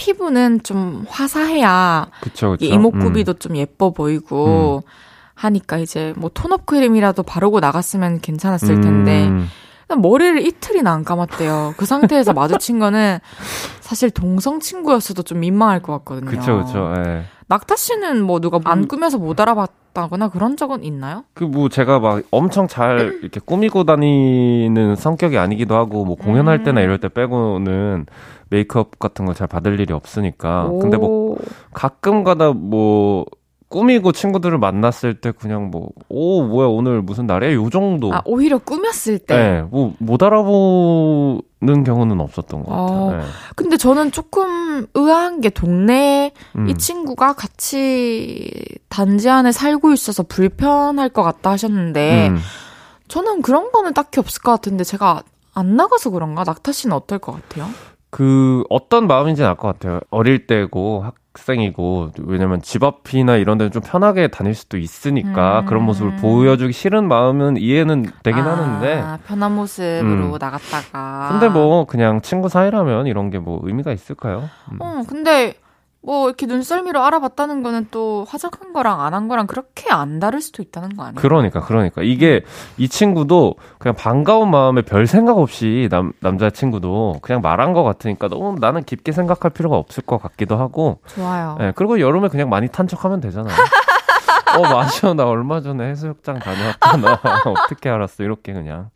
피부는 좀 화사해야
그쵸, 그쵸.
이목구비도 좀 예뻐 보이고 하니까 이제 뭐 톤업 크림이라도 바르고 나갔으면 괜찮았을 텐데
음.
머리를 이틀이나 안 감았대요. 그 상태에서 마주친 거는 사실 동성 친구였어도 좀 민망할 것 같거든요.
그쵸. 예.
낙타 씨는 뭐 누가 안 꾸며서 못 알아봤다거나 그런 적은 있나요?
그 뭐 제가 막 엄청 잘 이렇게 꾸미고 다니는 성격이 아니기도 하고 뭐 공연할
음.
때나 이럴 때 빼고는 메이크업 같은 거 잘 받을 일이 없으니까. 아, 근데 뭐
오.
가끔 가다 뭐 꾸미고 친구들을 만났을 때 그냥 뭐, 오, 뭐야, 오늘 무슨 날이야? 요 정도.
아 오히려 꾸몄을 때.
네, 뭐, 못 알아보는 경우는 없었던 것 같아요.
어,
네.
근데 저는 조금 의아한 게 동네에
음.
이 친구가 같이 단지 안에 살고 있어서 불편할 것 같다 하셨는데
음.
저는 그런 거는 딱히 없을 것 같은데 제가 안 나가서 그런가? 낙타 씨는 어떨 것 같아요?
그 어떤 마음인지는 알 것 같아요. 어릴 때고 학 생이고 왜냐면 집 앞이나 이런 데는 좀 편하게 다닐 수도 있으니까 음. 그런 모습을 보여주기 싫은 마음은 이해는 되긴 아, 하는데
편한 모습으로 음. 나갔다가
근데 뭐 그냥 친구 사이라면 이런 게 뭐 의미가 있을까요?
음. 어 근데 뭐 이렇게 눈썰미로 알아봤다는 거는 또 화장한 거랑 안 한 거랑 그렇게 안 다를 수도 있다는 거 아니에요?
그러니까 그러니까. 이게 이 친구도 그냥 반가운 마음에 별 생각 없이 남 남자 친구도 그냥 말한 것 같으니까 너무 나는 깊게 생각할 필요가 없을 것 같기도 하고.
좋아요.
네, 그리고 여름에 그냥 많이 탄척하면 되잖아요. 어 맞아. 나 얼마 전에 해수욕장 다녀왔잖아 어떻게 알았어? 이렇게 그냥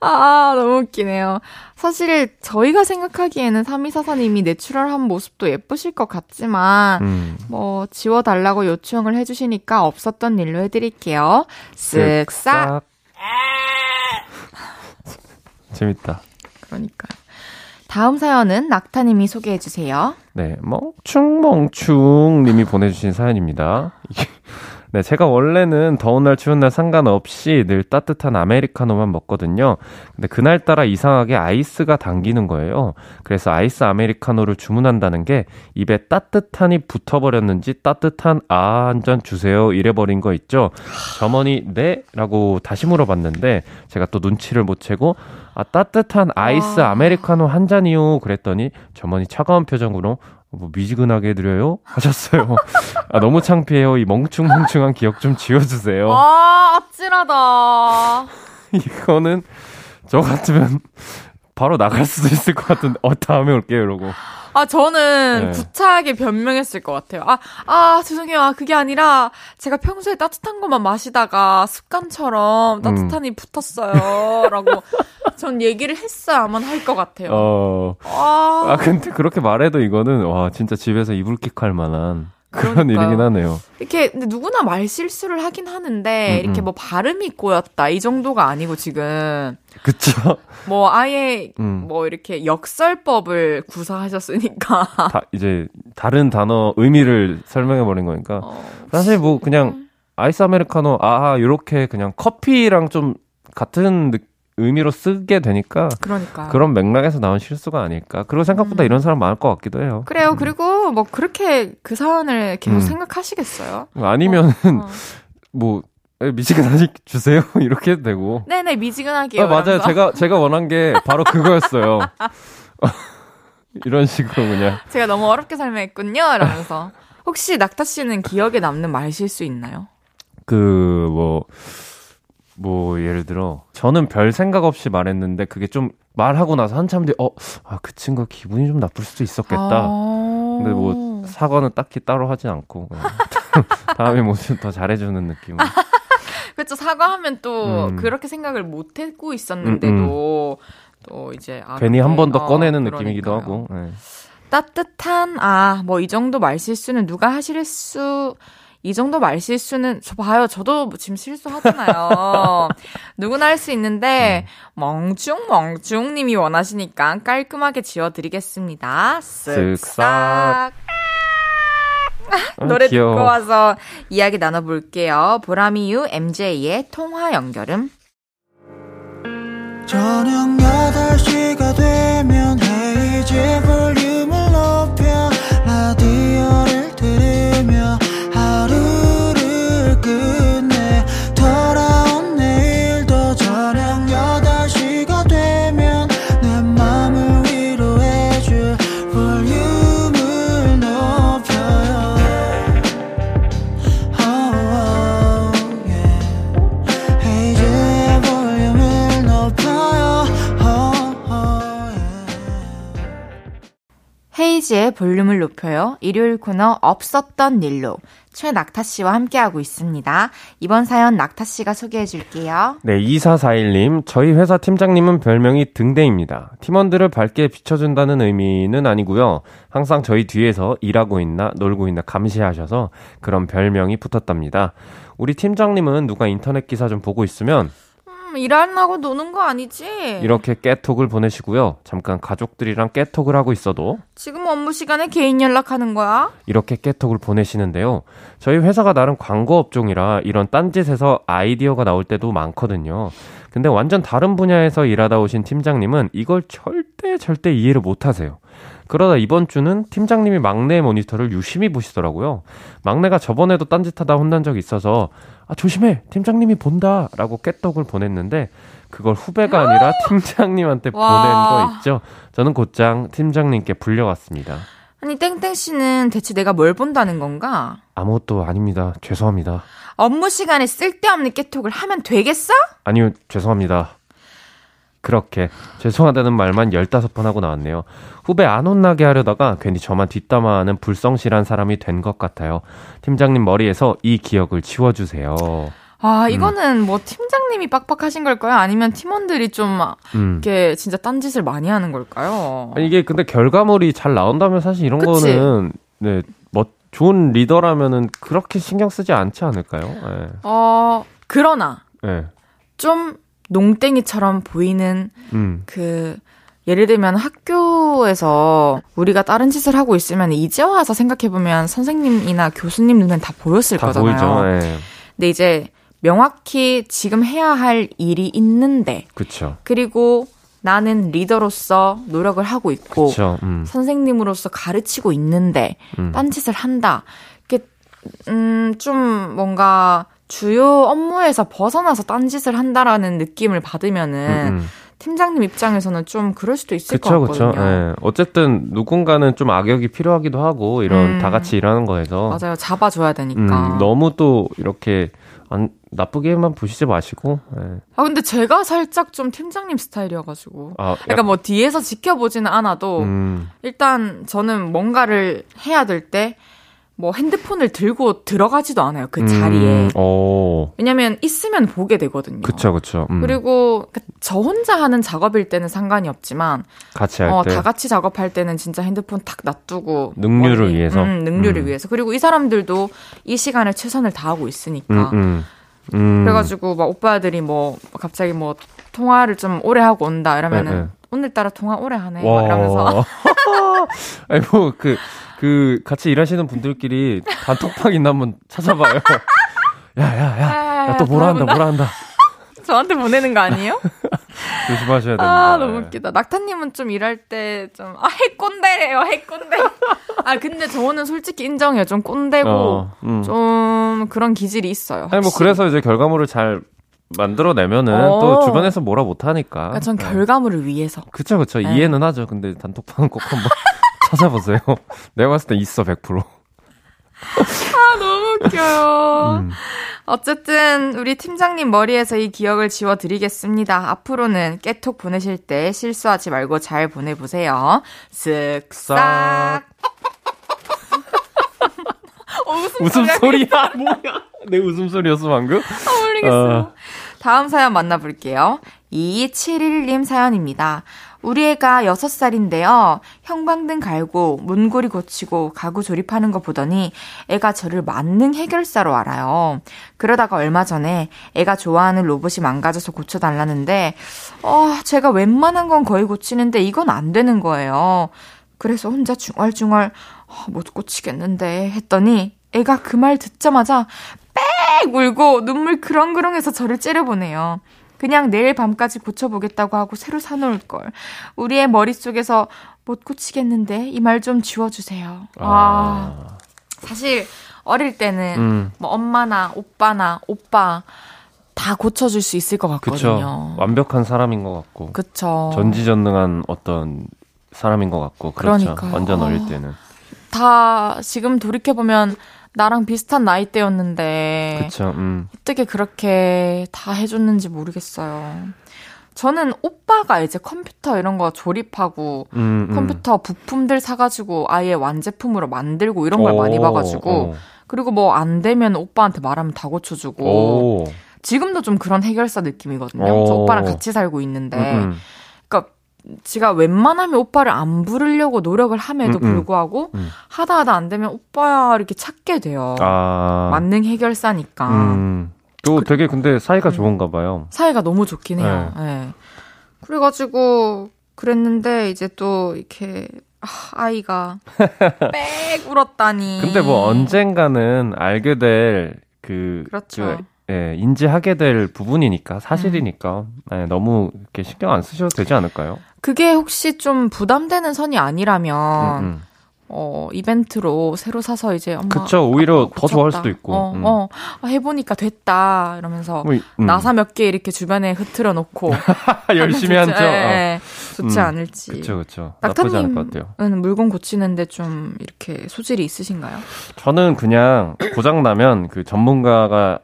아, 너무 웃기네요. 사실 저희가 생각하기에는 3244님이 내추럴한 모습도 예쁘실 것 같지만, 음. 뭐, 지워달라고 요청을 해주시니까 없었던 일로 해드릴게요. 쓱싹.
재밌다.
그러니까요. 다음 사연은 낙타님이 소개해 주세요.
네, 멍충멍충님이 보내주신 사연입니다. 네, 제가 원래는 더운 날 추운 날 상관없이 늘 따뜻한 아메리카노만 먹거든요. 근데 그날따라 이상하게 아이스가 당기는 거예요. 그래서 아이스 아메리카노를 주문한다는 게 입에 따뜻한이 붙어버렸는지 따뜻한 아 한 잔 주세요 이래버린 거 있죠. 점원이 네? 라고 다시 물어봤는데 제가 또 눈치를 못 채고 아 따뜻한 아이스 아메리카노 한 잔이요 그랬더니 점원이 차가운 표정으로 뭐 미지근하게 해드려요? 하셨어요. 아, 너무 창피해요. 이 멍충멍충한 기억 좀 지워주세요.
아, 아찔하다.
이거는 저 같으면 바로 나갈 수도 있을 것 같은데, 어, 다음에 올게요, 이러고.
아, 저는 네. 구차하게 변명했을 것 같아요. 아, 아, 죄송해요. 아, 그게 아니라 제가 평소에 따뜻한 것만 마시다가 습관처럼 따뜻한이 음. 붙었어요. 라고 전 얘기를 했어야만 할 것 같아요. 어.
아. 아, 근데 그렇게 말해도 이거는, 와, 진짜 집에서 이불킥 할 만한. 그런 그러니까요. 일이긴 하네요.
이렇게 근데 누구나 말 실수를 하긴 하는데 음, 음. 이렇게 뭐 발음이 꼬였다 이 정도가 아니고 지금
그쵸?
뭐 아예 음. 뭐 이렇게 역설법을 구사하셨으니까
다 이제 다른 단어 의미를 설명해 버린 거니까 어, 사실 뭐 그냥 아이스 아메리카노 아 요렇게 그냥 커피랑 좀 같은 느, 의미로 쓰게 되니까
그러니까
그런 맥락에서 나온 실수가 아닐까. 그리고 생각보다 음. 이런 사람 많을 것 같기도 해요.
그래요. 음. 그리고 뭐 그렇게 그 사연을 계속 음. 생각하시겠어요?
아니면은 어, 어. 뭐 미지근하게 주세요 이렇게 해도 되고.
네네 미지근하게.
아, 맞아요. 제가 제가 원한 게 바로 그거였어요. 이런 식으로 그냥.
제가 너무 어렵게 설명했군요. 이러면서 혹시 낙타 씨는 기억에 남는 말 실수 있나요?
그 뭐 뭐 예를 들어 저는 별 생각 없이 말했는데 그게 좀 말하고 나서 한참 뒤에 어아 그 친구 기분이 좀 나쁠 수도 있었겠다. 아~ 근데 뭐 사과는 딱히 따로 하진 않고 다음에 뭐좀더 잘해주는 느낌.
그렇죠 사과하면 또 음. 그렇게 생각을 못 했고 있었는데도 음, 음. 또 이제
아, 괜히 한 번더 꺼내는 어, 느낌이기도 하고. 네.
따뜻한 아 뭐 이 정도 말 실수는 누가 하실 수 이 정도 말 실수는 저 봐요. 저도 지금 실수하잖아요. 누구나 할 수 있는데 음. 멍충 멍충 님이 원하시니까 깔끔하게 지워 드리겠습니다. 쓱싹. 아, 노래 귀여워. 듣고 와서 이야기 나눠 볼게요. 보라미유 MJ의 통화 연결음. 저녁 8시가 되면 헤이즈 볼륨 헤이지의 볼륨을 높여요. 일요일 코너 없었던 일로 최낙타 씨와 함께하고 있습니다. 이번 사연 낙타 씨가 소개해 줄게요.
네, 2441님. 저희 회사 팀장님은 별명이 등대입니다. 팀원들을 밝게 비춰준다는 의미는 아니고요. 항상 저희 뒤에서 일하고 있나 놀고 있나 감시하셔서 그런 별명이 붙었답니다. 우리 팀장님은 누가 인터넷 기사 좀 보고 있으면
일하려고 노는 거 아니지?
이렇게 깨톡을 보내시고요. 잠깐 가족들이랑 깨톡을 하고 있어도
지금 업무 시간에 개인 연락하는 거야?
이렇게 깨톡을 보내시는데요. 저희 회사가 나름 광고 업종이라 이런 딴짓에서 아이디어가 나올 때도 많거든요. 근데 완전 다른 분야에서 일하다 오신 팀장님은 이걸 절대 절대 이해를 못 하세요. 그러다 이번 주는 팀장님이 막내 모니터를 유심히 보시더라고요. 막내가 저번에도 딴짓하다 혼난 적이 있어서 아 조심해 팀장님이 본다라고 깨떡을 보냈는데 그걸 후배가 아니라 팀장님한테 보낸 거 있죠. 저는 곧장 팀장님께 불려왔습니다.
아니 땡땡 씨는 대체 내가 뭘 본다는 건가?
아무것도 아닙니다. 죄송합니다.
업무 시간에 쓸데없는 깨톡을 하면 되겠어?
아니요, 죄송합니다. 그렇게 죄송하다는 말만 15번 하고 나왔네요. 후배 안 혼나게 하려다가 괜히 저만 뒷담화하는 불성실한 사람이 된 것 같아요. 팀장님 머리에서 이 기억을 지워주세요.
아, 음. 이거는 음. 뭐 팀장님이 빡빡하신 걸까요? 아니면 팀원들이 좀 음. 이렇게 진짜 딴짓을 많이 하는 걸까요?
이게 근데 결과물이 잘 나온다면 사실 이런 그치? 거는 네, 뭐 좋은 리더라면은 그렇게 신경 쓰지 않지 않을까요? 네.
어, 그러나 네. 좀 농땡이처럼 보이는 음. 그 예를 들면 학교에서 우리가 다른 짓을 하고 있으면 이제 와서 생각해 보면 선생님이나 교수님 눈엔 다 보였을 다 거잖아요. 보이죠. 네. 근데 이제 명확히 지금 해야 할 일이 있는데.
그쵸.
그리고 나는 리더로서 노력을 하고 있고 음. 선생님으로서 가르치고 있는데 음. 딴 짓을 한다. 이게 음 좀 뭔가 주요 업무에서 벗어나서 딴짓을 한다라는 느낌을 받으면은 음, 음. 팀장님 입장에서는 좀 그럴 수도 있을 그쵸, 것 같거든요. 그쵸. 예.
어쨌든 누군가는 좀 악역이 필요하기도 하고 이런 음. 다 같이 일하는 거에서
맞아요. 잡아줘야 되니까.
음, 너무 또 이렇게 안 나쁘게만 보시지 마시고. 예.
아 근데 제가 살짝 좀 팀장님 스타일이어가지고. 아, 그러니까 뭐 뒤에서 지켜보지는 않아도 음. 일단 저는 뭔가를 해야 될 때 뭐 핸드폰을 들고 들어가지도 않아요 그 자리에. 음, 어. 왜냐면 있으면 보게 되거든요.
그쵸 그쵸.
음. 그리고 저 혼자 하는 작업일 때는 상관이 없지만
같이 할
어,
때.
다 같이 작업할 때는 진짜 핸드폰 탁 놔두고
능률을 머리, 위해서.
음, 능률을 음. 위해서. 그리고 이 사람들도 이 시간을 최선을 다하고 있으니까. 음, 음. 음. 그래가지고 막 오빠들이 뭐 갑자기 뭐 통화를 좀 오래 하고 온다 이러면은 네, 네. 오늘따라 통화 오래 하네 이러면서.
아니 뭐그 그 같이 일하시는 분들끼리 단톡방 있나 한번 찾아봐요. 야야야, 또 뭐라 한다, 뭐라 한다.
저한테 보내는 거 아니에요?
조심하셔야 됩니다.
아, 너무 웃기다. 낙타님은 좀 일할 때 좀, 아, 해꼰대래요, 해꼰대. 아, 근데 저는 솔직히 인정해요. 좀 꼰대고, 어, 음. 좀 그런 기질이 있어요.
아니, 뭐, 그래서 이제 결과물을 잘 만들어내면은 어. 또 주변에서 뭐라 못하니까.
그러니까 전 네. 결과물을 위해서.
그쵸, 그쵸. 네. 이해는 하죠. 근데 단톡방은 꼭 한번. 찾아보세요. 내가 봤을 때 있어, 100%.
아, 너무 웃겨요. 음. 어쨌든 우리 팀장님 머리에서 이 기억을 지워드리겠습니다. 앞으로는 깨톡 보내실 때 실수하지 말고 잘 보내보세요. 쓱싹. 어,
웃음 소리야? 뭐야? 내 웃음 소리였어, 방금?
아, 모르겠어요. 어. 다음 사연 만나볼게요. 2271님 사연입니다. 우리 애가 6살인데요. 형광등 갈고 문고리 고치고 가구 조립하는 거 보더니 애가 저를 만능 해결사로 알아요. 그러다가 얼마 전에 애가 좋아하는 로봇이 망가져서 고쳐달라는데 어, 제가 웬만한 건 거의 고치는데 이건 안 되는 거예요. 그래서 혼자 중얼중얼 어, 못 고치겠는데 했더니 애가 그 말 듣자마자 빽 울고 눈물 그렁그렁해서 저를 째려보네요. 그냥 내일 밤까지 고쳐보겠다고 하고 새로 사놓을 걸. 우리의 머릿속에서 못 고치겠는데 이 말 좀 지워주세요. 아. 아. 사실 어릴 때는 음. 뭐 엄마나 오빠나 오빠 다 고쳐줄 수 있을 것 같거든요.
그쵸. 완벽한 사람인 것 같고.
그쵸.
전지전능한 어떤 사람인 것 같고. 그렇죠. 그러니까요. 완전 어릴 아. 때는.
다 지금 돌이켜보면 나랑 비슷한 나이대였는데
그쵸, 음.
어떻게 그렇게 다 해줬는지 모르겠어요. 저는 오빠가 이제 컴퓨터 이런 거 조립하고 음, 음. 컴퓨터 부품들 사가지고 아예 완제품으로 만들고 이런 걸 오, 많이 봐가지고 오. 그리고 뭐 안 되면 오빠한테 말하면 다 고쳐주고 오. 지금도 좀 그런 해결사 느낌이거든요. 저 오빠랑 같이 살고 있는데 음, 음. 지가 웬만하면 오빠를 안 부르려고 노력을 함에도 음, 음. 불구하고 음. 하다 하다 안 되면 오빠야 이렇게 찾게 돼요. 아. 만능 해결사니까. 음.
또 그, 되게 근데 사이가 음. 좋은가 봐요.
사이가 너무 좋긴 해요. 네. 네. 그래가지고 그랬는데 이제 또 이렇게 아, 아이가 빽 울었다니.
근데 뭐 언젠가는 알게 될 그,
그렇죠.
그 예, 인지하게 될 부분이니까 사실이니까 예, 너무 이렇게 신경 안 쓰셔도 되지 않을까요?
그게 혹시 좀 부담되는 선이 아니라면
음, 음.
어, 이벤트로 새로 사서 이제 엄마.
그쵸, 오히려
어,
더 좋아할. 수도 있고.
어,
음.
어, 아, 해보니까 됐다. 이러면서.
뭐, 음.
나사 몇 개 이렇게 주변에 흐트러 놓고.
열심히 한죠.
예, 예. 좋지
음,
않을지.
그쵸, 그쵸. 나쁘지 않을 것 같아요.
낙타님은 물건 고치는데 좀 이렇게 소질이 있으신가요?
저는 그냥 고장 나면 그 전문가가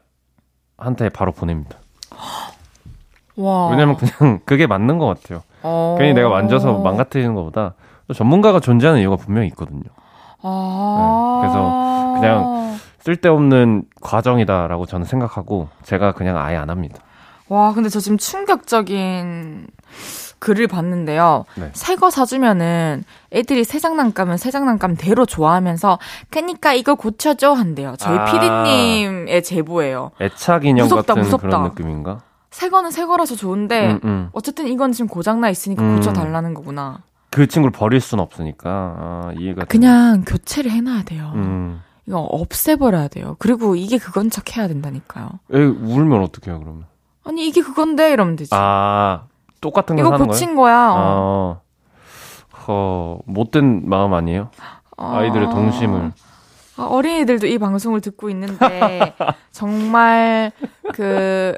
한테 바로 보냅니다.
와.
왜냐면 그냥 그게 맞는 것 같아요.
어.
괜히 내가 만져서 망가뜨리는 것보다 또 전문가가 존재하는 이유가 분명히 있거든요.
아.
네, 그래서 그냥 쓸데없는 과정이다라고 저는 생각하고 제가 그냥 아예 안 합니다.
와, 근데 저 지금 충격적인 글을 봤는데요.
네.
새거 사주면은 애들이 새 장난감은 새 장난감대로 좋아하면서 그니까 이거 고쳐줘 한대요. 저희
아.
피디님의 제보예요.
애착 인형
무섭다,
같은
무섭다.
그런 느낌인가?
새 거는 새 거라서 좋은데
음, 음.
어쨌든 이건 지금 고장 나 있으니까
음.
고쳐 달라는 거구나.
그 친구를 버릴 순 없으니까 아, 이해가
그냥 교체를 해놔야 돼요.
되네. 음.
이거 없애버려야 돼요. 그리고 이게 그건 척 해야 된다니까요.
애 울면 어떡해요 그러면?
아니 이게 그건데 이러면 되지.
아 똑같은 거
이거 고친 거야. 어.
아, 허, 못된 마음 아니에요? 아이들의
어.
동심을.
아, 어린이들도 이 방송을 듣고 있는데 정말 그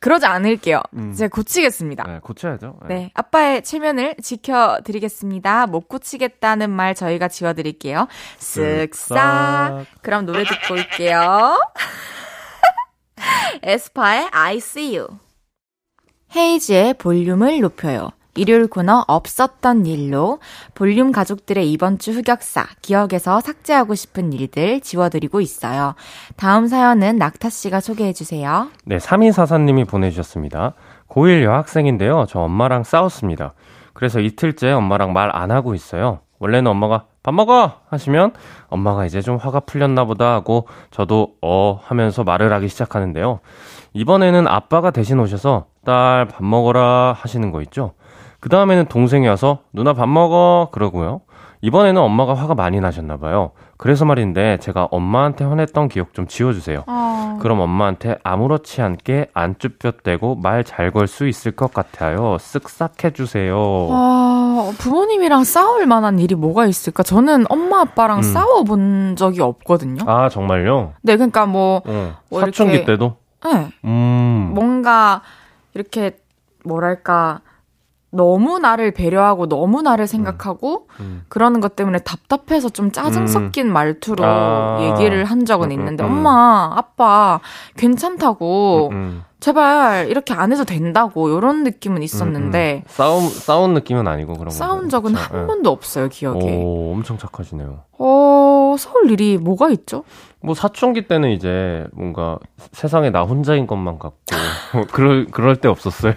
그러지 않을게요.
음.
이제 고치겠습니다.
네, 고쳐야죠.
네, 아빠의 체면을 지켜드리겠습니다. 못 고치겠다는 말 저희가 지워드릴게요. 쓱싹. 그럼 노래 듣고 올게요. 에스파의 I see you. 헤이즈의 볼륨을 높여요. 일요일 코너 없었던 일로 볼륨 가족들의 이번 주 흑역사, 기억에서 삭제하고 싶은 일들 지워드리고 있어요. 다음 사연은 낙타 씨가 소개해 주세요.
네, 3244님이 보내주셨습니다. 고1 여학생인데요. 저 엄마랑 싸웠습니다. 그래서 이틀째 엄마랑 말 안 하고 있어요. 원래는 엄마가 밥 먹어! 하시면 엄마가 이제 좀 화가 풀렸나 보다 하고 저도 어 하면서 말을 하기 시작하는데요. 이번에는 아빠가 대신 오셔서 딸 밥 먹어라 하시는 거 있죠. 그 다음에는 동생이 와서 누나 밥 먹어 그러고요. 이번에는 엄마가 화가 많이 나셨나 봐요. 그래서 말인데 제가 엄마한테 화냈던 기억 좀 지워주세요.
어,
그럼 엄마한테 아무렇지 않게 안 쭈뼛대고 말 잘 걸 수 있을 것 같아요. 쓱싹 해주세요.
어, 부모님이랑 싸울 만한 일이 뭐가 있을까? 저는 엄마 아빠랑
음.
싸워본 적이 없거든요.
아 정말요?
네, 그러니까 뭐,
어.
뭐
사춘기
이렇게-
때도?
네,
음.
뭔가 이렇게 뭐랄까 너무 나를 배려하고 너무 나를 생각하고
음.
그러는 것 때문에 답답해서 좀 짜증
음.
섞인 말투로
아.
얘기를 한 적은
음, 음,
있는데
음.
엄마 아빠 괜찮다고
음,
제발 이렇게 안 해도 된다고 이런 느낌은 있었는데
음, 음. 싸움 싸운 느낌은 아니고 그런 거.
싸운 적은 한 번도 없어요 기억에.
오, 엄청 착하시네요.
어 서울 일이 뭐가 있죠?
뭐 사춘기 때는 이제 뭔가 세상에 나 혼자인 것만 같고 뭐 그럴 그럴 때 없었어요?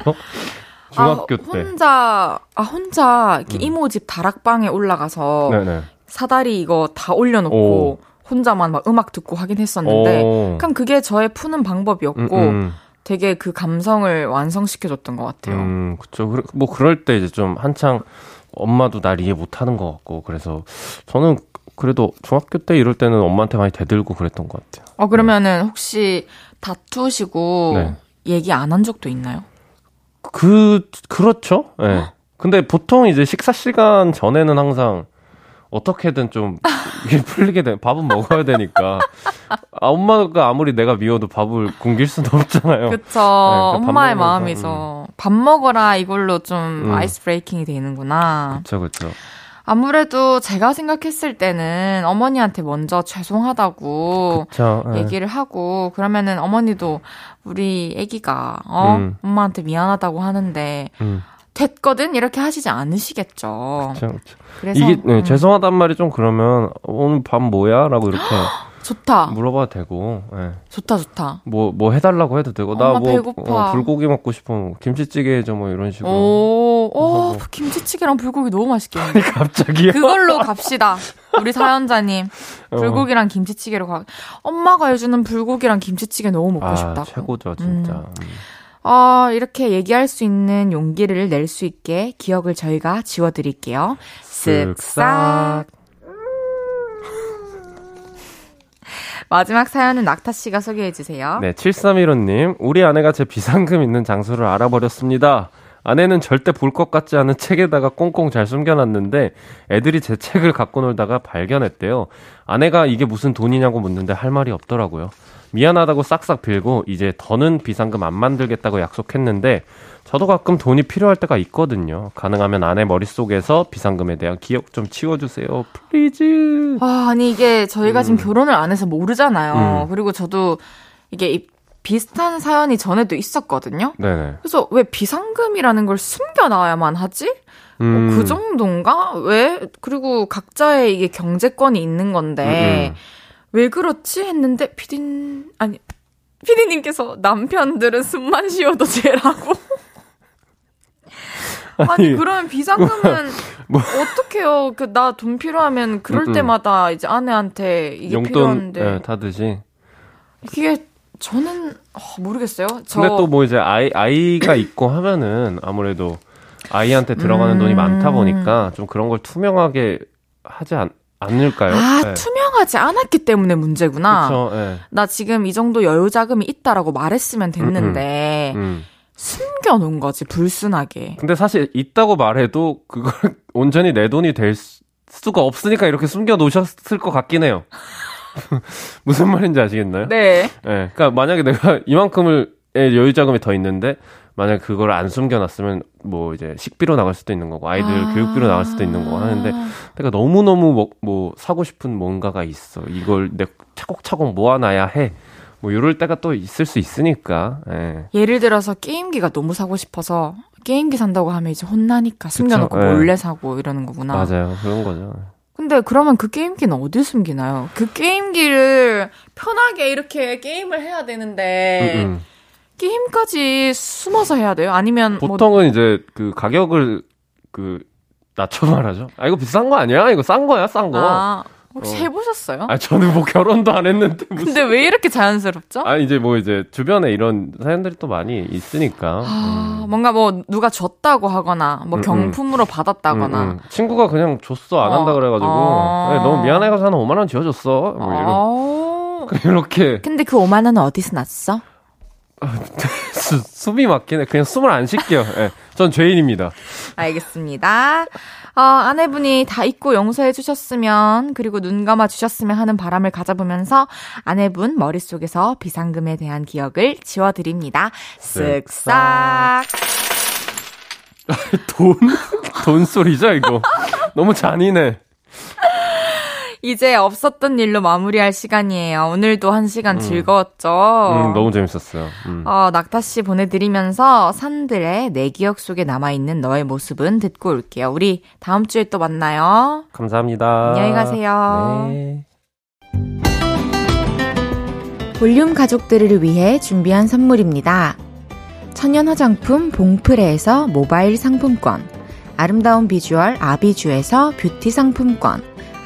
중학교
아,
때.
혼자 아 혼자 이렇게
음.
이모 집 다락방에 올라가서
네네.
사다리 이거 다 올려놓고 혼자만 막 음악 듣고 하긴 했었는데
오.
그럼 그게 저의 푸는 방법이었고
음, 음.
되게 그 감성을 완성시켜줬던 것 같아요.
음, 그쵸. 뭐, 그럴 때 이제 좀 한창 엄마도 날 이해 못 하는 것 같고, 그래서 저는 그래도 중학교 때 이럴 때는 엄마한테 많이 대들고 그랬던 것 같아요.
어 그러면은 혹시 다투시고
네.
얘기 안 한 적도 있나요?
그, 그렇죠. 예. 네. 근데 보통 이제 식사 시간 전에는 항상 어떻게든 좀 이게 풀리게 돼. 밥은 먹어야 되니까. 아, 엄마가 아무리 내가 미워도 밥을 굶길 수는 없잖아요.
그쵸.
네, 밥
엄마의
먹으면서,
마음이죠. 밥 먹어라 이걸로 좀
음.
아이스 브레이킹이 되는구나.
그쵸, 그쵸.
아무래도 제가 생각했을 때는 어머니한테 먼저 죄송하다고
그쵸. 예.
얘기를 하고 그러면은 어머니도 우리 아기가 어
음.
엄마한테 미안하다고 하는데
음,
됐거든 이렇게 하시지 않으시겠죠.
그쵸, 그쵸.
그래서
이게, 네,
음,
죄송하단 말이 좀 그러면, 오늘 밥 뭐야? 라고 이렇게
좋다
물어봐도 되고, 예.
좋다 좋다.
뭐, 뭐 해달라고 해도 되고, 나 뭐. 어, 불고기 먹고 싶어. 뭐 김치찌개 해줘, 뭐 이런 식으로.
오, 오
하고.
김치찌개랑 불고기 너무 맛있겠는데.
갑자기요?
그걸로 갑시다. 우리 사연자님
어.
불고기랑 김치찌개로 가. 엄마가 해주는 불고기랑 김치찌개 너무 먹고
아,
싶다고.
최고죠, 진짜. 음.
어, 이렇게 얘기할 수 있는 용기를 낼 수 있게 기억을 저희가 지워드릴게요. 쓱싹. 마지막 사연은 낙타 씨가 소개해 주세요.
네, 7315님. 우리 아내가 제 비상금 있는 장소를 알아버렸습니다. 아내는 절대 볼 것 같지 않은 책에다가 꽁꽁 잘 숨겨놨는데 애들이 제 책을 갖고 놀다가 발견했대요. 아내가 이게 무슨 돈이냐고 묻는데 할 말이 없더라고요. 미안하다고 싹싹 빌고 이제 더는 비상금 안 만들겠다고 약속했는데 저도 가끔 돈이 필요할 때가 있거든요. 가능하면 아내 머릿속에서 비상금에 대한 기억 좀 치워주세요. Please.
와, 아니 이게 저희가 음. 지금 결혼을 안 해서 모르잖아요. 음. 그리고 저도 이게 비슷한 사연이 전에도 있었거든요. 네네. 그래서 왜 비상금이라는 걸 숨겨놔야만 하지? 뭐 음. 뭐그 정도인가? 왜? 그리고 각자의 이게 경제권이 있는 건데 음음. 음. 왜 그렇지? 했는데 피딘 아니 피디님께서 남편들은 숨만 쉬어도 죄라고. 아니, 그러면 비상금은 뭐, 어떡해요? 그 나 돈 필요하면 그럴 음음. 때마다 이제 아내한테 이게 용돈, 필요한데. 네,
타듯이.
이게 저는 어, 모르겠어요.
저... 근데 또 뭐 이제 아이 아이가 있고 하면은 아무래도 아이한테 들어가는 음... 돈이 많다 보니까 좀 그런 걸 투명하게 하지 않, 않을까요?
아, 네. 투명하지 않았기 때문에 문제구나. 그쵸, 네. 나 지금 이 정도 여유 자금이 있다라고 말했으면 됐는데 음, 음, 음. 숨겨놓은 거지 불순하게.
근데 사실 있다고 말해도 그걸 온전히 내 돈이 될 수가 없으니까 이렇게 숨겨 놓으셨을 것 같긴 해요. 무슨 말인지 아시겠나요?
네.
네. 그러니까 만약에 내가 이만큼을 여유 자금이 더 있는데 만약 그걸 안 숨겨놨으면 뭐 이제 식비로 나갈 수도 있는 거고 아이들 아~ 교육비로 나갈 수도 있는 거고 하는데 내가 너무 너무 뭐, 뭐 사고 싶은 뭔가가 있어 이걸 내 차곡차곡 모아놔야 해. 뭐 이럴 때가 또 있을 수 있으니까. 예.
예를 들어서 게임기가 너무 사고 싶어서 게임기 산다고 하면 이제 혼나니까 숨겨놓고 예. 몰래 사고 이러는 거구나.
맞아요, 그런 거죠.
근데 그러면 그 게임기는 어디 숨기나요? 그 게임기를 편하게 이렇게 게임을 해야 되는데 음, 음. 게임까지 숨어서 해야 돼요? 아니면
뭐 보통은 뭐... 이제 그 가격을 그 낮춰 말하죠. 아 이거 비싼 거 아니야? 이거 싼 거야, 싼 거.
아, 혹시 어. 해보셨어요?
아 저는 뭐 결혼도 안 했는데
무슨... 근데 왜 이렇게 자연스럽죠?
아 이제 뭐 이제 주변에 이런 사연들이 또 많이 있으니까
아, 음. 뭔가 뭐 누가 줬다고 하거나 뭐 음, 음. 경품으로 음, 받았다거나
음, 친구가 그냥 줬어 안 한다 어. 그래가지고 어. 네, 너무 미안해가지고 한 5만 원 지어줬어 뭐 이런 어. 이렇게
근데 그 5만 원은 어디서 났어?
수, 숨이 막히네. 그냥 숨을 안 쉴게요. 네, 전 죄인입니다.
알겠습니다. 어, 아내분이 다 잊고 용서해 주셨으면 그리고 눈 감아 주셨으면 하는 바람을 가져보면서 아내분 머릿속에서 비상금에 대한 기억을 지워 드립니다. 쓱싹.
돈? 돈 소리죠, 이거? 너무 잔인해.
이제 없었던 일로 마무리할 시간이에요. 오늘도 한 시간 음. 즐거웠죠?
음, 너무 재밌었어요. 음.
어, 낙타 씨 보내드리면서 산들의 내 기억 속에 남아있는 너의 모습은 듣고 올게요. 우리 다음 주에 또 만나요.
감사합니다.
안녕히 가세요. 네. 볼륨 가족들을 위해 준비한 선물입니다. 천연 화장품 봉프레에서 모바일 상품권, 아름다운 비주얼 아비주에서 뷰티 상품권,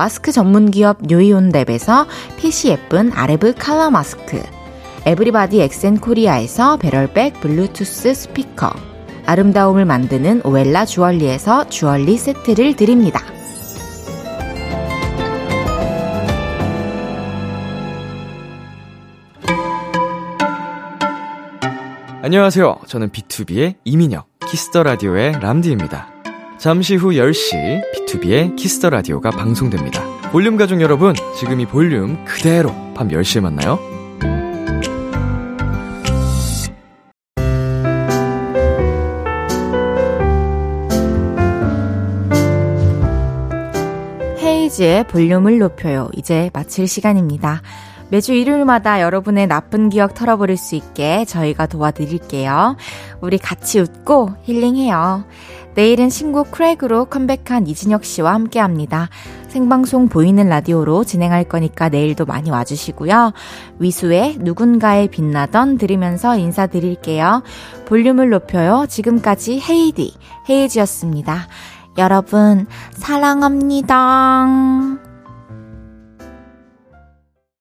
마스크 전문 기업 뉴이온랩에서 핏이 예쁜 아레브 칼라 마스크, 에브리바디 엑센 코리아에서 배럴백 블루투스 스피커, 아름다움을 만드는 오엘라 주얼리에서 주얼리 세트를 드립니다.
안녕하세요. 저는 B2B의 이민혁, 키스터 라디오의 람디입니다. 잠시 후 10시 B2B의 키스터 라디오가 방송됩니다. 볼륨 가족 여러분, 지금 이 볼륨 그대로 밤 10시에 만나요.
헤이즈의 볼륨을 높여요. 이제 마칠 시간입니다. 매주 일요일마다 여러분의 나쁜 기억 털어버릴 수 있게 저희가 도와드릴게요. 우리 같이 웃고 힐링해요. 내일은 신곡 크랙으로 컴백한 이진혁 씨와 함께 합니다. 생방송 보이는 라디오로 진행할 거니까 내일도 많이 와주시고요. 위수의 누군가의 빛나던 들으면서 인사드릴게요. 볼륨을 높여요. 지금까지 헤이디, 헤이지였습니다. 여러분, 사랑합니다.